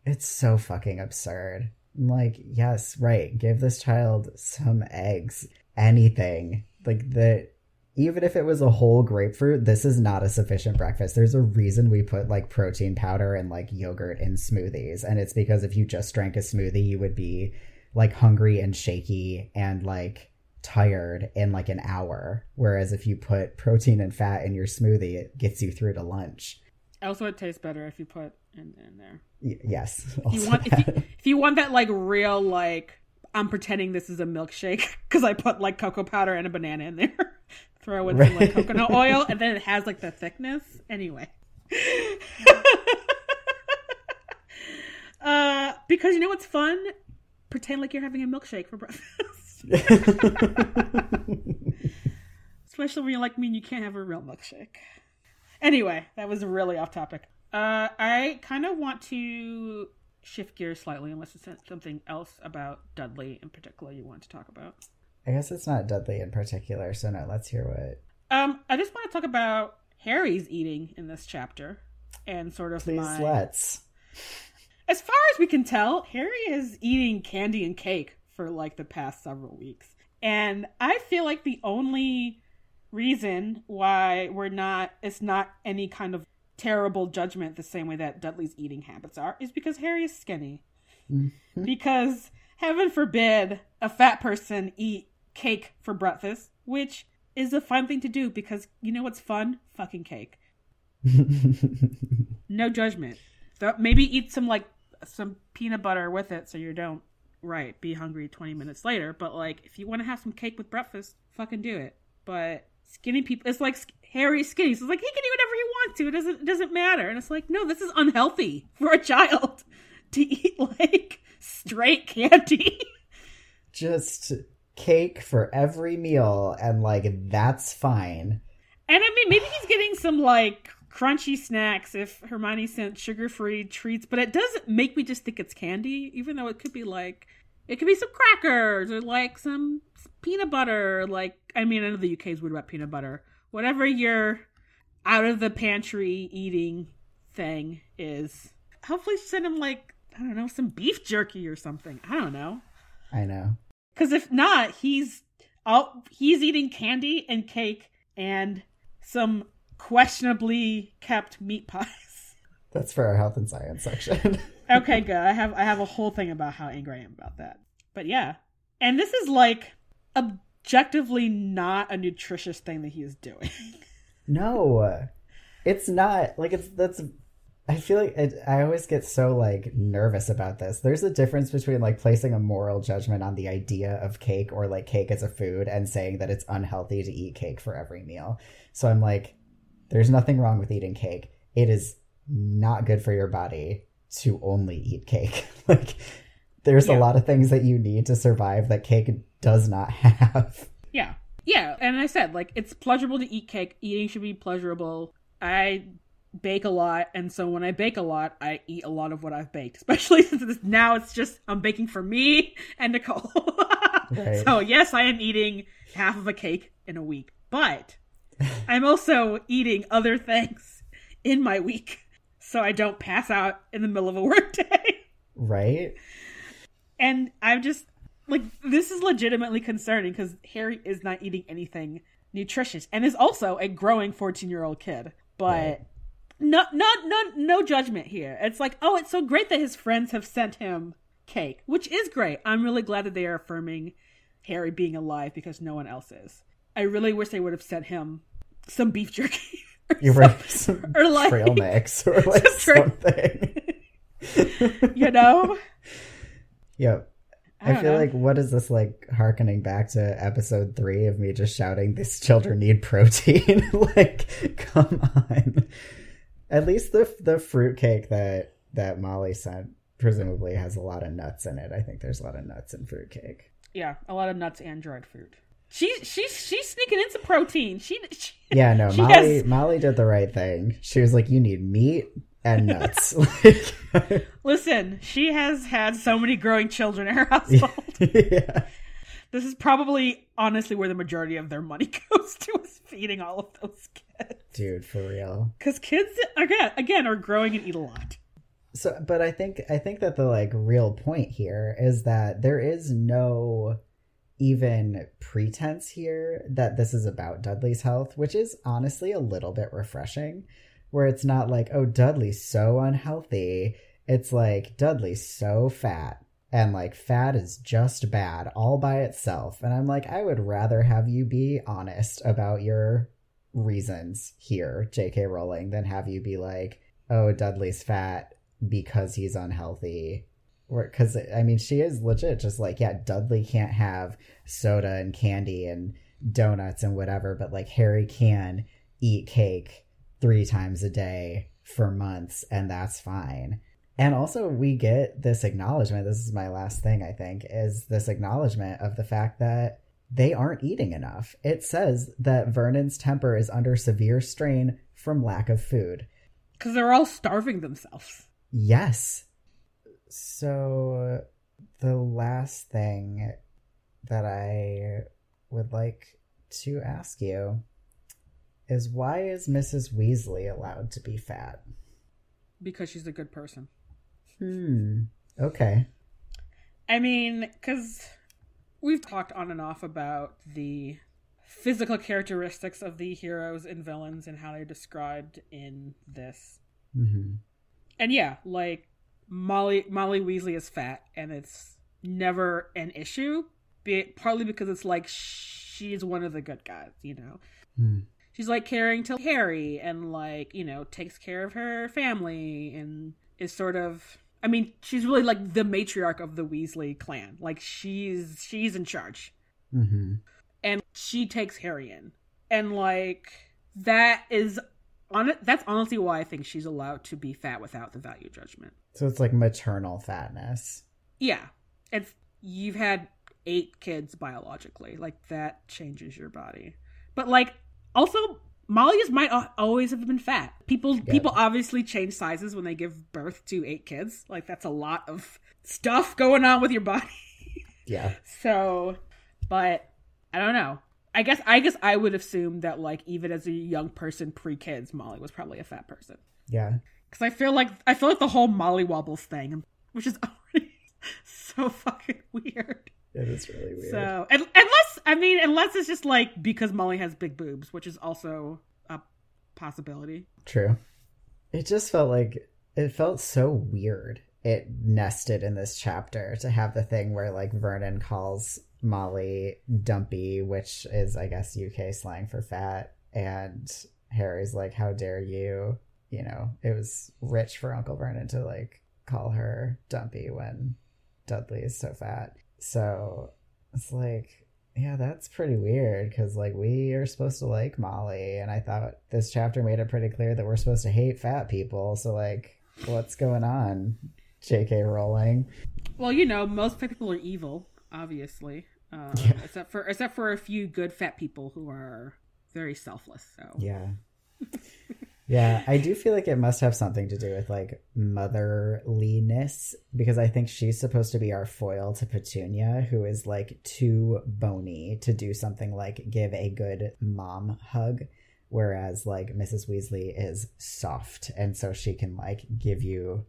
it's so fucking absurd. I'm like, yes, right, give this child some eggs, anything. Like, the, even if it was a whole grapefruit, this is not a sufficient breakfast. There's a reason we put like protein powder and like yogurt in smoothies, and it's because if you just drank a smoothie, you would be like hungry and shaky and like tired in like an hour. Whereas if you put protein and fat in your smoothie, it gets you through to lunch. Also, it tastes better if you put in, in there. Y- yes. If you, want, if you, if you want that like real like I'm pretending this is a milkshake because I put like cocoa powder and a banana in there. Throw in right. some like coconut oil, and then it has like the thickness. Anyway. uh, because you know what's fun? Pretend like you're having a milkshake for breakfast. Especially when you're like me and you can't have a real milkshake. Anyway, that was really off topic. Uh, I kind of want to shift gears slightly, unless it's something else about Dudley in particular you want to talk about. I guess it's not Dudley in particular, so no, let's hear what. Um, I just want to talk about Harry's eating in this chapter and sort of Please my... let's. As far as we can tell, Harry is eating candy and cake for like the past several weeks. And I feel like the only reason why we're not it's not any kind of terrible judgment the same way that Dudley's eating habits are is because Harry is skinny. Mm-hmm. Because heaven forbid a fat person eat cake for breakfast, which is a fun thing to do because you know what's fun? Fucking cake. no judgment. So maybe eat some like some peanut butter with it so you don't right, be hungry 20 minutes later. But like, if you want to have some cake with breakfast, fucking do it. But skinny people, it's like Harry skinny. So it's like he can do whatever he wants to. It doesn't it doesn't matter. And it's like, no, this is unhealthy for a child to eat like straight candy. Just cake for every meal, and like that's fine. And I mean, maybe he's getting some like crunchy snacks if Hermione sent sugar free treats, but it doesn't make me just think it's candy, even though it could be like it could be some crackers or like some peanut butter. Like I mean, I know the UK is weird about peanut butter. Whatever your out of the pantry eating thing is. Hopefully send him like I don't know, some beef jerky or something. I don't know. I know. Cuz if not, he's all he's eating candy and cake and some questionably kept meat pies. That's for our health and science section. okay, good. I have I have a whole thing about how angry I am about that. But yeah. And this is like objectively not a nutritious thing that he is doing. no. It's not like it's that's I feel like it, I always get so like nervous about this. There's a difference between like placing a moral judgment on the idea of cake or like cake as a food and saying that it's unhealthy to eat cake for every meal. So I'm like, there's nothing wrong with eating cake. It is not good for your body to only eat cake. like, there's Yeah. a lot of things that you need to survive that cake does not have. Yeah. Yeah. And I said, like, it's pleasurable to eat cake. Eating should be pleasurable. I bake a lot. And so when I bake a lot, I eat a lot of what I've baked, especially since it's, now it's just I'm baking for me and Nicole. Right. So, yes, I am eating half of a cake in a week, but I'm also eating other things in my week so I don't pass out in the middle of a workday. Right? And I'm just like, this is legitimately concerning because Harry is not eating anything nutritious and is also a growing 14 year old kid. But Right. no, not, no, no judgment here. It's like, oh, it's so great that his friends have sent him cake, which is great. I'm really glad that they are affirming Harry being alive because no one else is. I really wish they would have sent him some beef jerky. or You're some- or like- trail mix or like trail- something. you know? Yep. I I, feel know. like what is this like harkening back to episode three of me just shouting these children need protein? like, come on. At least the the fruit cake that that Molly sent presumably has a lot of nuts in it. I think there's a lot of nuts in fruit cake. Yeah, a lot of nuts and dried fruit. She she's she's sneaking in some protein. She, she Yeah, no, She Molly has- Molly did the right thing. She was like, "You need meat and nuts." like, listen. She has had so many growing children in her household. yeah. This is probably honestly where the majority of their money goes to is feeding all of those kids. Dude, for real. Because kids again again are growing and eat a lot. So, but I think I think that the like real point here is that there is no even pretense here that this is about Dudley's health, which is honestly a little bit refreshing. Where it's not like, oh, Dudley's so unhealthy. It's like Dudley's so fat. And like fat is just bad all by itself. And I'm like, I would rather have you be honest about your reasons here, JK Rowling, than have you be like, oh, Dudley's fat because he's unhealthy. Because, I mean, she is legit just like, yeah, Dudley can't have soda and candy and donuts and whatever, but like Harry can eat cake three times a day for months, and that's fine. And also, we get this acknowledgement. This is my last thing, I think, is this acknowledgement of the fact that they aren't eating enough. It says that Vernon's temper is under severe strain from lack of food. Because they're all starving themselves. Yes. So, the last thing that I would like to ask you is why is Mrs. Weasley allowed to be fat? Because she's a good person. Hmm. Okay. I mean, because we've talked on and off about the physical characteristics of the heroes and villains and how they're described in this. hmm And yeah, like Molly Molly Weasley is fat, and it's never an issue. Be, partly because it's like she's one of the good guys, you know. Hmm. She's like caring to Harry, and like you know takes care of her family, and is sort of. I mean, she's really like the matriarch of the Weasley clan. Like she's she's in charge hmm and she takes Harry in. And like that is on that's honestly why I think she's allowed to be fat without the value judgment. So it's like maternal fatness. Yeah. It's you've had 8 kids biologically. Like that changes your body. But like also Molly's might always have been fat. People Yeah. people obviously change sizes when they give birth to 8 kids. Like that's a lot of stuff going on with your body. Yeah. So, but I don't know. I guess I guess I would assume that like even as a young person pre kids, Molly was probably a fat person. Yeah. Because I feel like I feel like the whole Molly Wobbles thing, which is already so fucking weird. It is really weird. So un- unless I mean unless it's just like because Molly has big boobs, which is also a possibility. True. It just felt like it felt so weird. It nested in this chapter to have the thing where like Vernon calls Molly dumpy, which is I guess UK slang for fat, and Harry's like, "How dare you?" You know, it was rich for Uncle Vernon to like call her dumpy when Dudley is so fat. So it's like, yeah, that's pretty weird because like we are supposed to like Molly, and I thought this chapter made it pretty clear that we're supposed to hate fat people. So like, what's going on, J.K. Rowling? Well, you know, most fat people are evil, obviously, uh, Yeah. except for except for a few good fat people who are very selfless. So Yeah. yeah, I do feel like it must have something to do with like motherliness because I think she's supposed to be our foil to Petunia, who is like too bony to do something like give a good mom hug. Whereas like Mrs. Weasley is soft and so she can like give you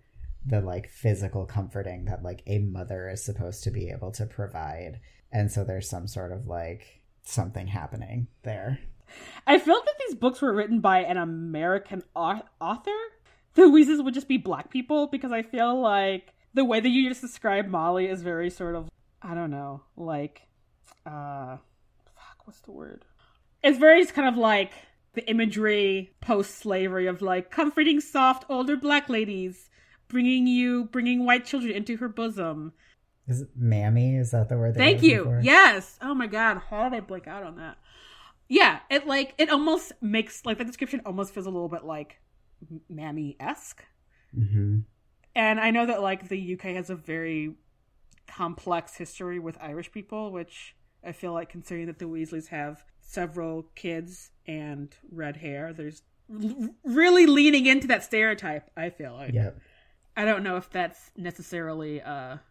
the like physical comforting that like a mother is supposed to be able to provide. And so there's some sort of like something happening there. I felt that these books were written by an American author. The Weasleys would just be black people because I feel like the way that you just described Molly is very sort of I don't know, like uh fuck, what's the word? It's very kind of like the imagery post slavery of like comforting soft older black ladies, bringing you bringing white children into her bosom. Is it mammy? Is that the word? Thank you're you. Yes. Oh my god, how did I blank out on that? Yeah, it like it almost makes like the description almost feels a little bit like mammy esque. Mhm. And I know that like the UK has a very complex history with Irish people, which I feel like considering that the Weasleys have several kids and red hair, there's really leaning into that stereotype. I feel like Yep. I don't know if that's necessarily a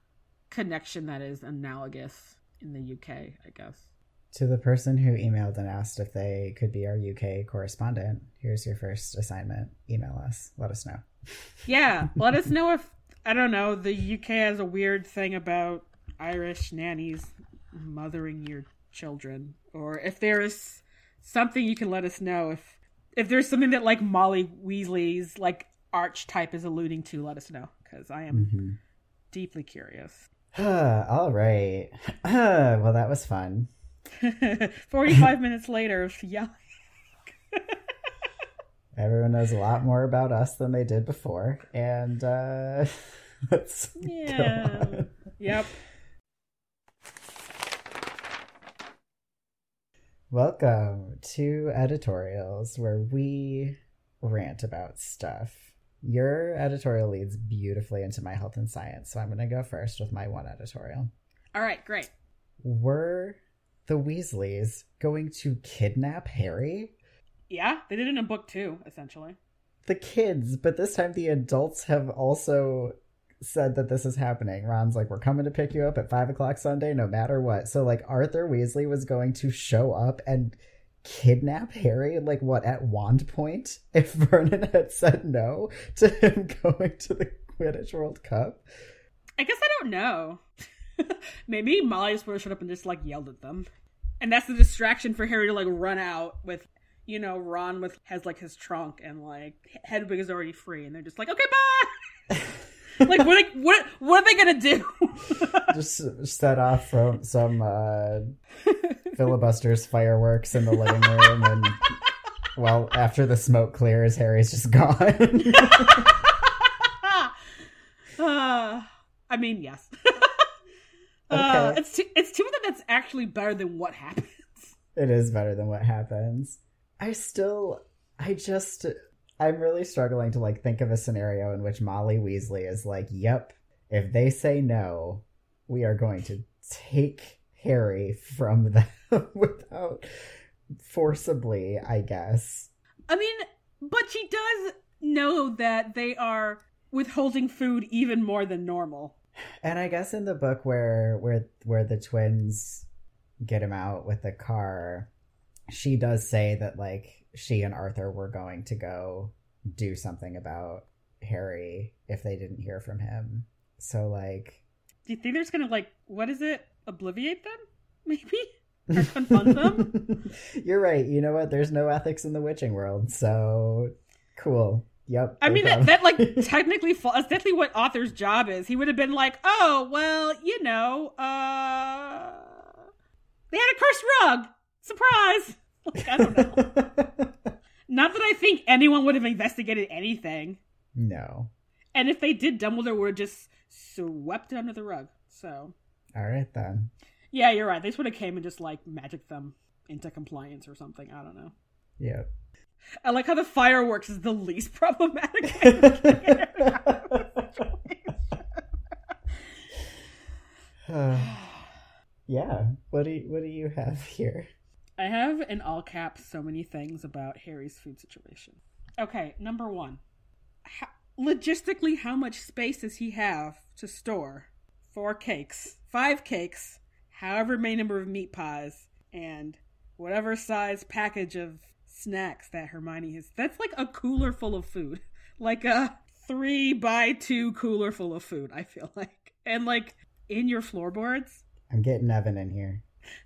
connection that is analogous in the UK. I guess. To the person who emailed and asked if they could be our UK correspondent, here's your first assignment. Email us. Let us know. Yeah, let us know if I don't know. The UK has a weird thing about Irish nannies mothering your children, or if there is something you can let us know. If if there's something that like Molly Weasley's like archetype is alluding to, let us know because I am Mhm. deeply curious. All right. well, that was fun. Forty-five minutes later, of yelling. Everyone knows a lot more about us than they did before, and uh, let's go Yeah. on. Yep. Welcome to editorials where we rant about stuff. Your editorial leads beautifully into my health and science, so I'm going to go first with my one editorial. All right. Great. Were the Weasleys going to kidnap Harry? Yeah, they did it in a book too, essentially. The kids, but this time the adults have also said that this is happening. Ron's like, We're coming to pick you up at five o'clock Sunday, no matter what. So, like, Arthur Weasley was going to show up and kidnap Harry, like, what, at Wand Point? If Vernon had said no to him going to the Quidditch World Cup. I guess I don't know. Maybe Molly just would have showed up and just like yelled at them, and that's the distraction for Harry to like run out with, you know, Ron with has like his trunk and like Hedwig is already free, and they're just like, okay, bye. like what? Are, what? What are they gonna do? Just set off from some uh, Filibuster's fireworks in the living room and. Well, after the smoke clears, Harry's just gone. uh, I mean, yes. Uh, it's too, it's too that that's actually better than what happens. It is better than what happens. I still, I just, I'm really struggling to like think of a scenario in which Molly Weasley is like, "Yep, if they say no, we are going to take Harry from them without forcibly." I guess. I mean, but she does know that they are withholding food even more than normal. And I guess in the book where where where the twins get him out with the car, she does say that like she and Arthur were going to go do something about Harry if they didn't hear from him. So like Do you think they're just gonna like what is it? Obliviate them? Maybe? Or confront them? You're right. You know what? There's no ethics in the witching world. So cool. Yep. I mean that, that like technically falls that's definitely what Arthur's job is. He would have been like, Oh, well, you know, uh they had a cursed rug. Surprise. Like, I don't know. Not that I think anyone would have investigated anything. No. And if they did, Dumbledore would have just swept it under the rug. So. All right then. Yeah, you're right. They sort of came and just like magic them into compliance or something. I don't know. Yeah. I like how the fireworks is the least problematic. uh, yeah. What do you, what do you have here? I have in all caps so many things about Harry's food situation. Okay, number one. How, logistically, how much space does he have to store four cakes, five cakes, however many number of meat pies, and whatever size package of snacks that Hermione has? That's like a cooler full of food. Like a three by two cooler full of food, I feel like. And like in your floorboards. I'm getting Evan in here.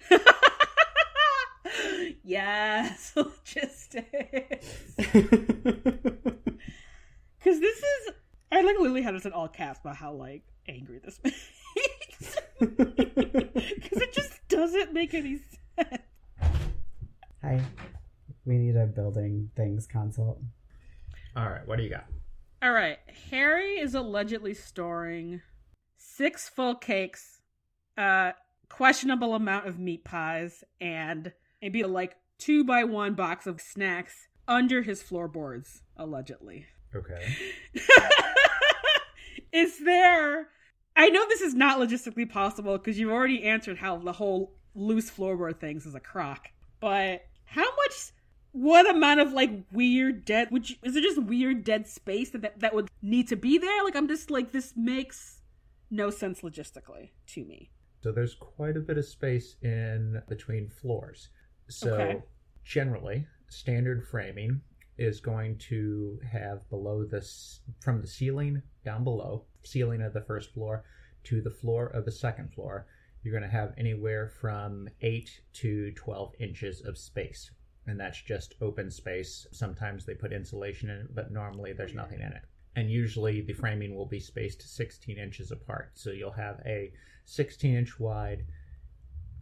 yes, logistics. Because this is, I like literally had this in all caps about how like angry this makes. Because it just doesn't make any sense. Hi, we need a building things consult. All right, what do you got? All right, Harry is allegedly storing six full cakes, a questionable amount of meat pies, and maybe like two by one box of snacks under his floorboards, allegedly. Okay. is there. I know this is not logistically possible because you've already answered how the whole loose floorboard things is a crock. But how much. What amount of like weird dead would you, is there just weird dead space that, that that would need to be there? Like I'm just like this makes no sense logistically to me. So there's quite a bit of space in between floors. So Okay. generally, standard framing is going to have below this from the ceiling down below, ceiling of the first floor to the floor of the second floor, you're going to have anywhere from 8 to 12 inches of space. And that's just open space. Sometimes they put insulation in it, but normally there's oh, nothing in it. And usually the framing will be spaced 16 inches apart. So you'll have a 16 inch wide,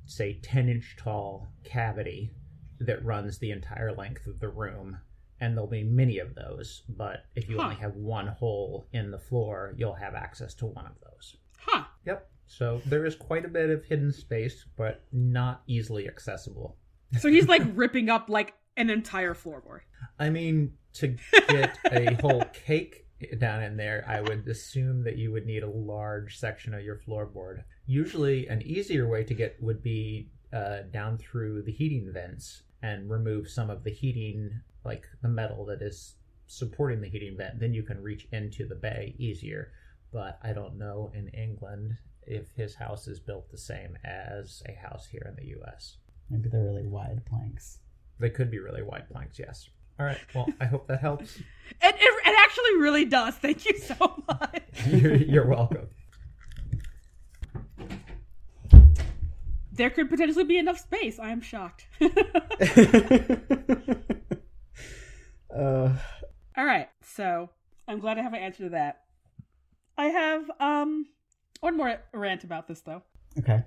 say 10 inch tall cavity that runs the entire length of the room. And there'll be many of those, but if you Huh. only have one hole in the floor, you'll have access to one of those. Huh. Yep. So there is quite a bit of hidden space, but not easily accessible. So he's like ripping up like an entire floorboard. I mean, to get a whole cake down in there, I would assume that you would need a large section of your floorboard. Usually, an easier way to get would be uh, down through the heating vents and remove some of the heating, like the metal that is supporting the heating vent. Then you can reach into the bay easier. But I don't know in England if his house is built the same as a house here in the U.S. Maybe they're really wide planks. They could be really wide planks, yes. All right. Well, I hope that helps. It, it, it actually really does. Thank you so much. you're, you're welcome. There could potentially be enough space. I am shocked. uh, All right, so I'm glad I have an answer to that. I have um one more rant about this though. okay.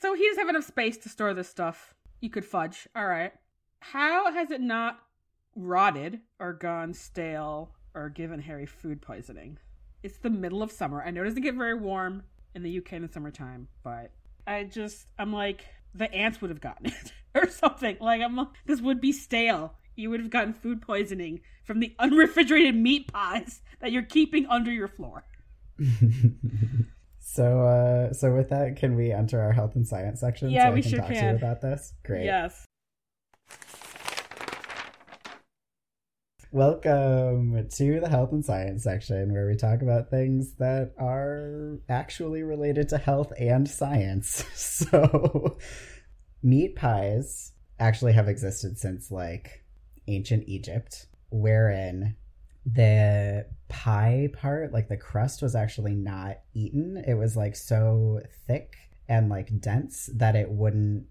So he doesn't have enough space to store this stuff. You could fudge. All right. How has it not rotted or gone stale or given Harry food poisoning? It's the middle of summer. I know it doesn't get very warm in the UK in the summertime, but I just I'm like the ants would have gotten it or something. Like I'm this would be stale. You would have gotten food poisoning from the unrefrigerated meat pies that you're keeping under your floor. so, uh, so with that, can we enter our health and science section? Yeah, so I we can sure talk to can. you about this. Great. Yes. Welcome to the health and science section where we talk about things that are actually related to health and science. So, meat pies actually have existed since like ancient Egypt, wherein the pie part, like the crust, was actually not eaten. It was like so thick and like dense that it wouldn't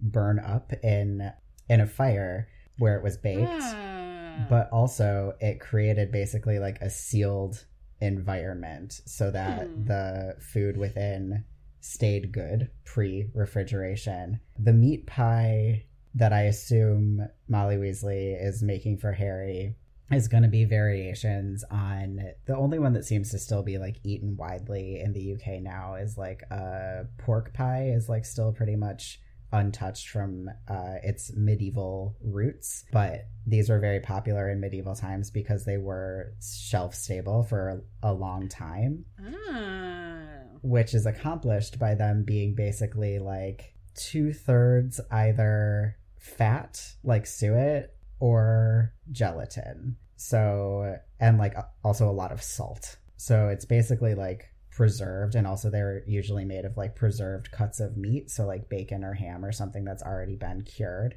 burn up in in a fire where it was baked Ah. but also it created basically like a sealed environment so that Hmm. the food within stayed good pre refrigeration. The meat pie that I assume Molly Weasley is making for Harry is going to be variations on the only one that seems to still be like eaten widely in the UK now is like a uh, pork pie is like still pretty much untouched from uh, its medieval roots but these were very popular in medieval times because they were shelf stable for a long time Ah. which is accomplished by them being basically like two-thirds either fat like suet or gelatin. So, and like also a lot of salt. So it's basically like preserved and also they're usually made of like preserved cuts of meat, so like bacon or ham or something that's already been cured.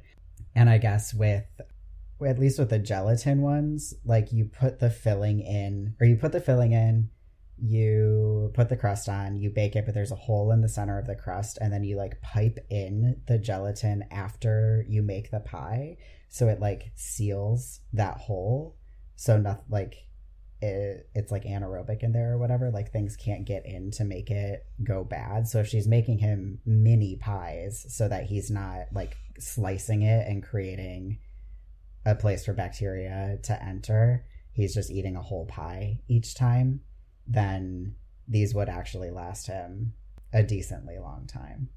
And I guess with at least with the gelatin ones, like you put the filling in or you put the filling in, you put the crust on, you bake it, but there's a hole in the center of the crust and then you like pipe in the gelatin after you make the pie so it like seals that hole. So nothing like it, it's like anaerobic in there or whatever. Like things can't get in to make it go bad. So if she's making him mini pies so that he's not like slicing it and creating a place for bacteria to enter he's just eating a whole pie each time then these would actually last him a decently long time.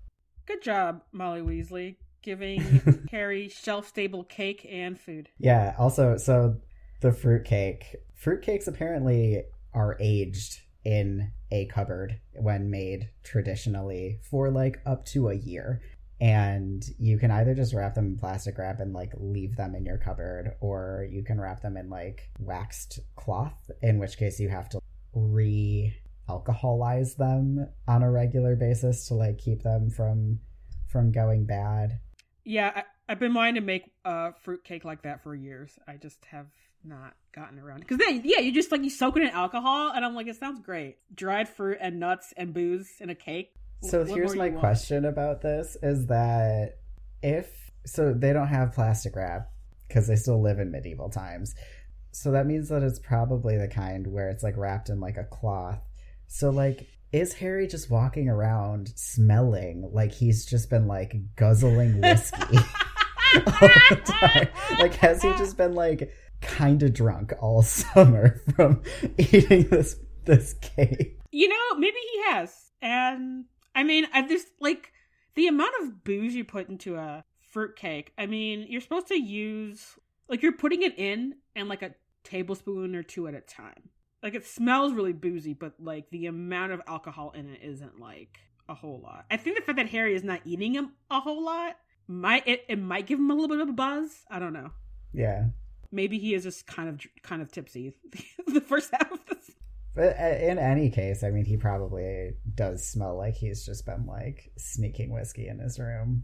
Good job, Molly Weasley, giving Harry shelf stable cake and food. Yeah, also, so the fruitcake. Fruitcakes apparently are aged in a cupboard when made traditionally for like up to a year. And you can either just wrap them in plastic wrap and like leave them in your cupboard, or you can wrap them in like waxed cloth, in which case you have to re alcoholize them on a regular basis to like keep them from from going bad. Yeah, I, I've been wanting to make a fruit cake like that for years. I just have not gotten around because then yeah you just like you soak it in alcohol and i'm like it sounds great. Dried fruit and nuts and booze in a cake. So What here's my question about this is that if so they don't have plastic wrap because they still live in medieval times. So that means that it's probably the kind where it's like wrapped in like a cloth. So like is harry just walking around smelling like he's just been like guzzling whiskey all the time? Like has he just been like kind of drunk all summer from eating this this cake? You know maybe he has. And i mean i just like the amount of booze you put into a fruit cake i mean you're supposed to use like you're putting it in and like a tablespoon or two at a time like it smells really boozy but like the amount of alcohol in it isn't like a whole lot. I think the fact that harry is not eating him a whole lot might it, it might give him a little bit of a buzz. I don't know. Yeah. Maybe he is just kind of kind of tipsy the first half of this. But uh, in any case, I mean, he probably does smell like he's just been like sneaking whiskey in his room.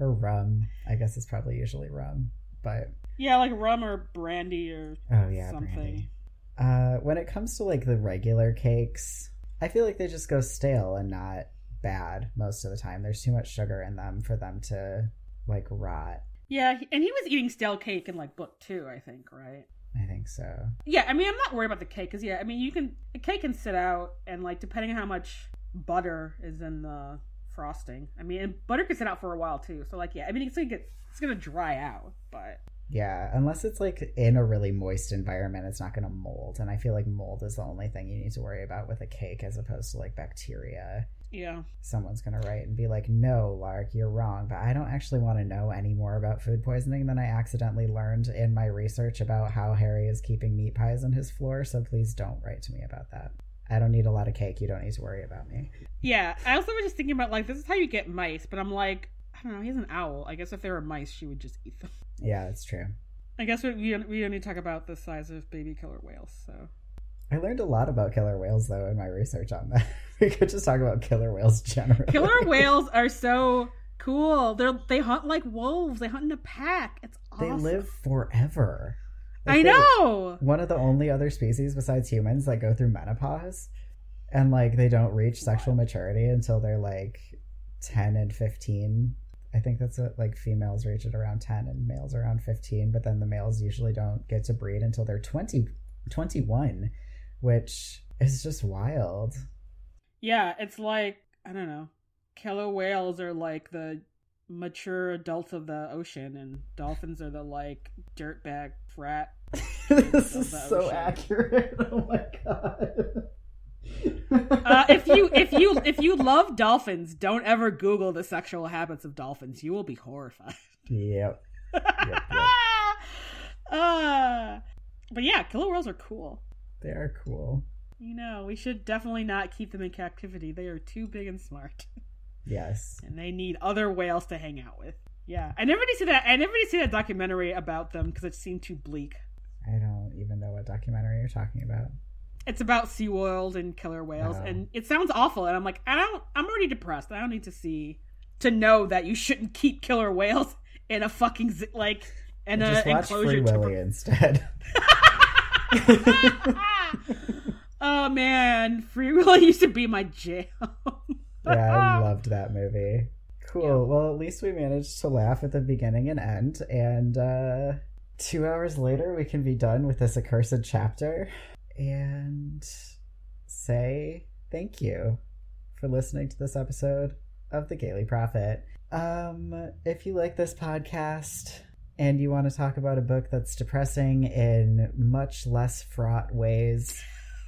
Or rum. I guess it's probably usually rum, but yeah like rum or brandy or oh yeah, something. brandy. Uh, when it comes to like the regular cakes, I feel like they just go stale and not bad most of the time. There's too much sugar in them for them to like rot. Yeah, and he was eating stale cake in like book two, I think, right? I think so. Yeah, I mean, I'm not worried about the cake because yeah, I mean, you can a cake can sit out and like depending on how much butter is in the frosting. I mean, and butter can sit out for a while too. So like, yeah, I mean, it's gonna get it's gonna dry out, but Yeah, unless it's like in a really moist environment, it's not going to mold. And I feel like mold is the only thing you need to worry about with a cake as opposed to like bacteria. yeah, Someone's going to write and be like, no, Lark, you're wrong. But I don't actually want to know any more about food poisoning than I accidentally learned in my research about how Harry is keeping meat pies on his floor. So please don't write to me about that. I don't need a lot of cake. You don't need to worry about me. yeah. I also was just thinking about like this is how you get mice, but I'm like, I don't know. He's an owl. I guess if there were mice, she would just eat them. Yeah, that's true. I guess we we don't, we don't need to talk about the size of baby killer whales. So I learned a lot about killer whales, though, in my research on that. we could just talk about killer whales generally. killer whales are so cool. They're they hunt like wolves. They hunt in a pack. It's They live forever. I Like, they're know. One of the only other species besides humans that go through menopause, and like they don't reach sexual maturity until they're like ten and fifteen. I think that's what like females reach at around ten and males around fifteen. But then the males usually don't get to breed until they're 20, 21, which is just wild. Yeah, it's like I don't know. Killer whales are like the mature adults of the ocean, and dolphins are the like dirtbag frat. this is so ocean. accurate. Oh my god. Uh, if you if you if you love dolphins, don't ever Google the sexual habits of dolphins. You will be horrified. Yep. yep. uh, but yeah, killer whales are cool. They are cool. You know, we should definitely not keep them in captivity. They are too big and smart, Yes. and they need other whales to hang out with. Yeah, I never did see that. I never did see that documentary about them because it seemed too bleak. I don't even know what documentary you're talking about. It's about SeaWorld and killer whales, Oh. and it sounds awful. And I'm like, I don't. I'm already depressed. I don't need to see to know that you shouldn't keep killer whales in a fucking like in a enclosure. Free to Willy instead. oh man, Free Willy used to be my jam. yeah, I loved that movie. Cool. Well, at least we managed to laugh at the beginning and end, and uh, two hours later, we can be done with this accursed chapter and say thank you for listening to this episode of the Gayly Prophet. Um, if you like this podcast and you want to talk about a book that's depressing in much less fraught ways,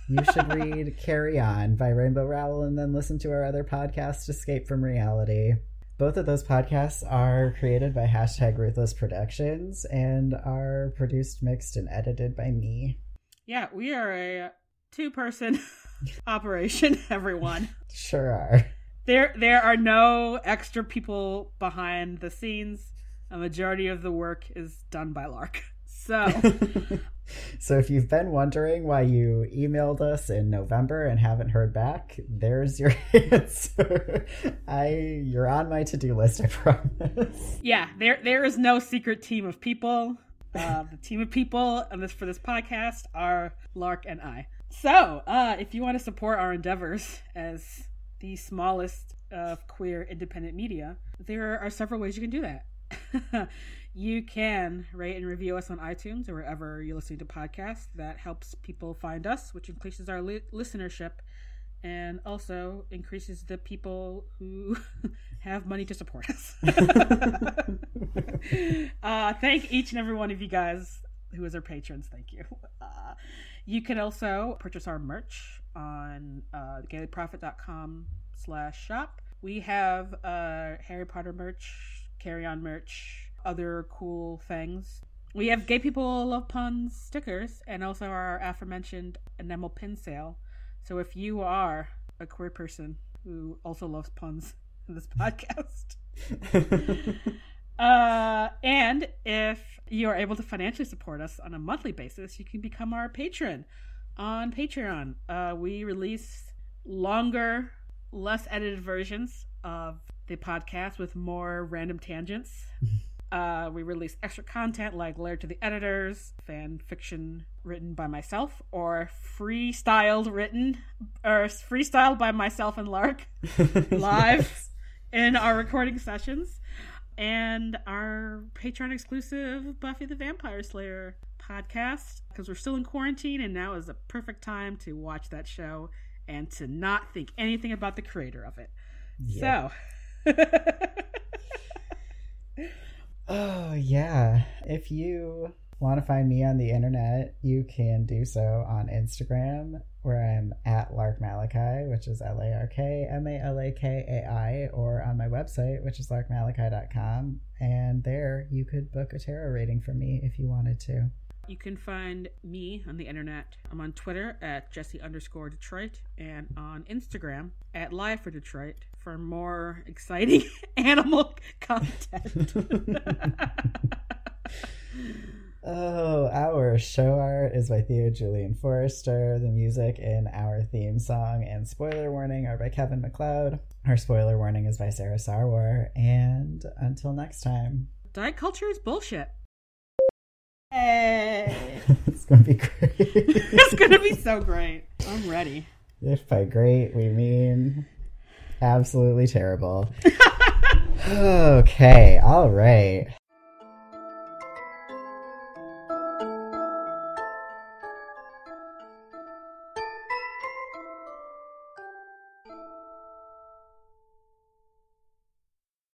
you should read Carry On by Rainbow Rowell and then listen to our other podcast, Escape from Reality. Both of those podcasts are created by hashtag Ruthless Productions and are produced, mixed, and edited by me. Yeah, we are a two-person operation. Everyone. Sure are. There, there are no extra people behind the scenes. A majority of the work is done by Lark. So, so if you've been wondering why you emailed us in November and haven't heard back, there's your answer. I you're on my to-do list, I promise. yeah, there, there is no secret team of people. Uh, the team of people on this for this podcast are Lark and I. So, uh, if you want to support our endeavors as the smallest of queer independent media, there are several ways you can do that. you can rate and review us on iTunes or wherever you're listening to podcasts. That helps people find us, which increases our li- listenership and also increases the people who have money to support us. uh, thank each and every one of you guys who is our patrons. Thank you. Uh, you can also purchase our merch on uh, gaylyprophet.com slash shop. We have uh, Harry Potter merch, Carry On merch, other cool things. We have Gay People Love Puns stickers and also our aforementioned enamel pin sale. So if you are a queer person who also loves puns in this podcast, uh, and if you are able to financially support us on a monthly basis, you can become our patron on Patreon. Uh, we release longer, less edited versions of the podcast with more random tangents. Uh, we release extra content like Letter to the Editors, fan fiction written by myself, or freestyled written, or freestyled by myself and Lark live in our recording sessions, and our Patreon exclusive Buffy the Vampire Slayer podcast, because we're still in quarantine, and now is the perfect time to watch that show and to not think anything about the creator of it. So. Oh, yeah. If you want to find me on the internet, you can do so on Instagram, where I'm at Lark Malakai, which is L A R K M A L A K A I, or on my website, which is larkmalakai.com. And there you could book a tarot reading for me if you wanted to. You can find me on the internet. I'm on Twitter at Jesse underscore Detroit and on Instagram at Live for Detroit for more exciting animal content. Oh, our show art is by Theo Julian Forrester. The music in our theme song and spoiler warning are by Kevin MacLeod. Our spoiler warning is by Sarah Sarwar. And until next time, Diet culture is bullshit. Hey. it's going to be great. it's gonna be so great. I'm ready. if by great we mean absolutely terrible. okay, all right.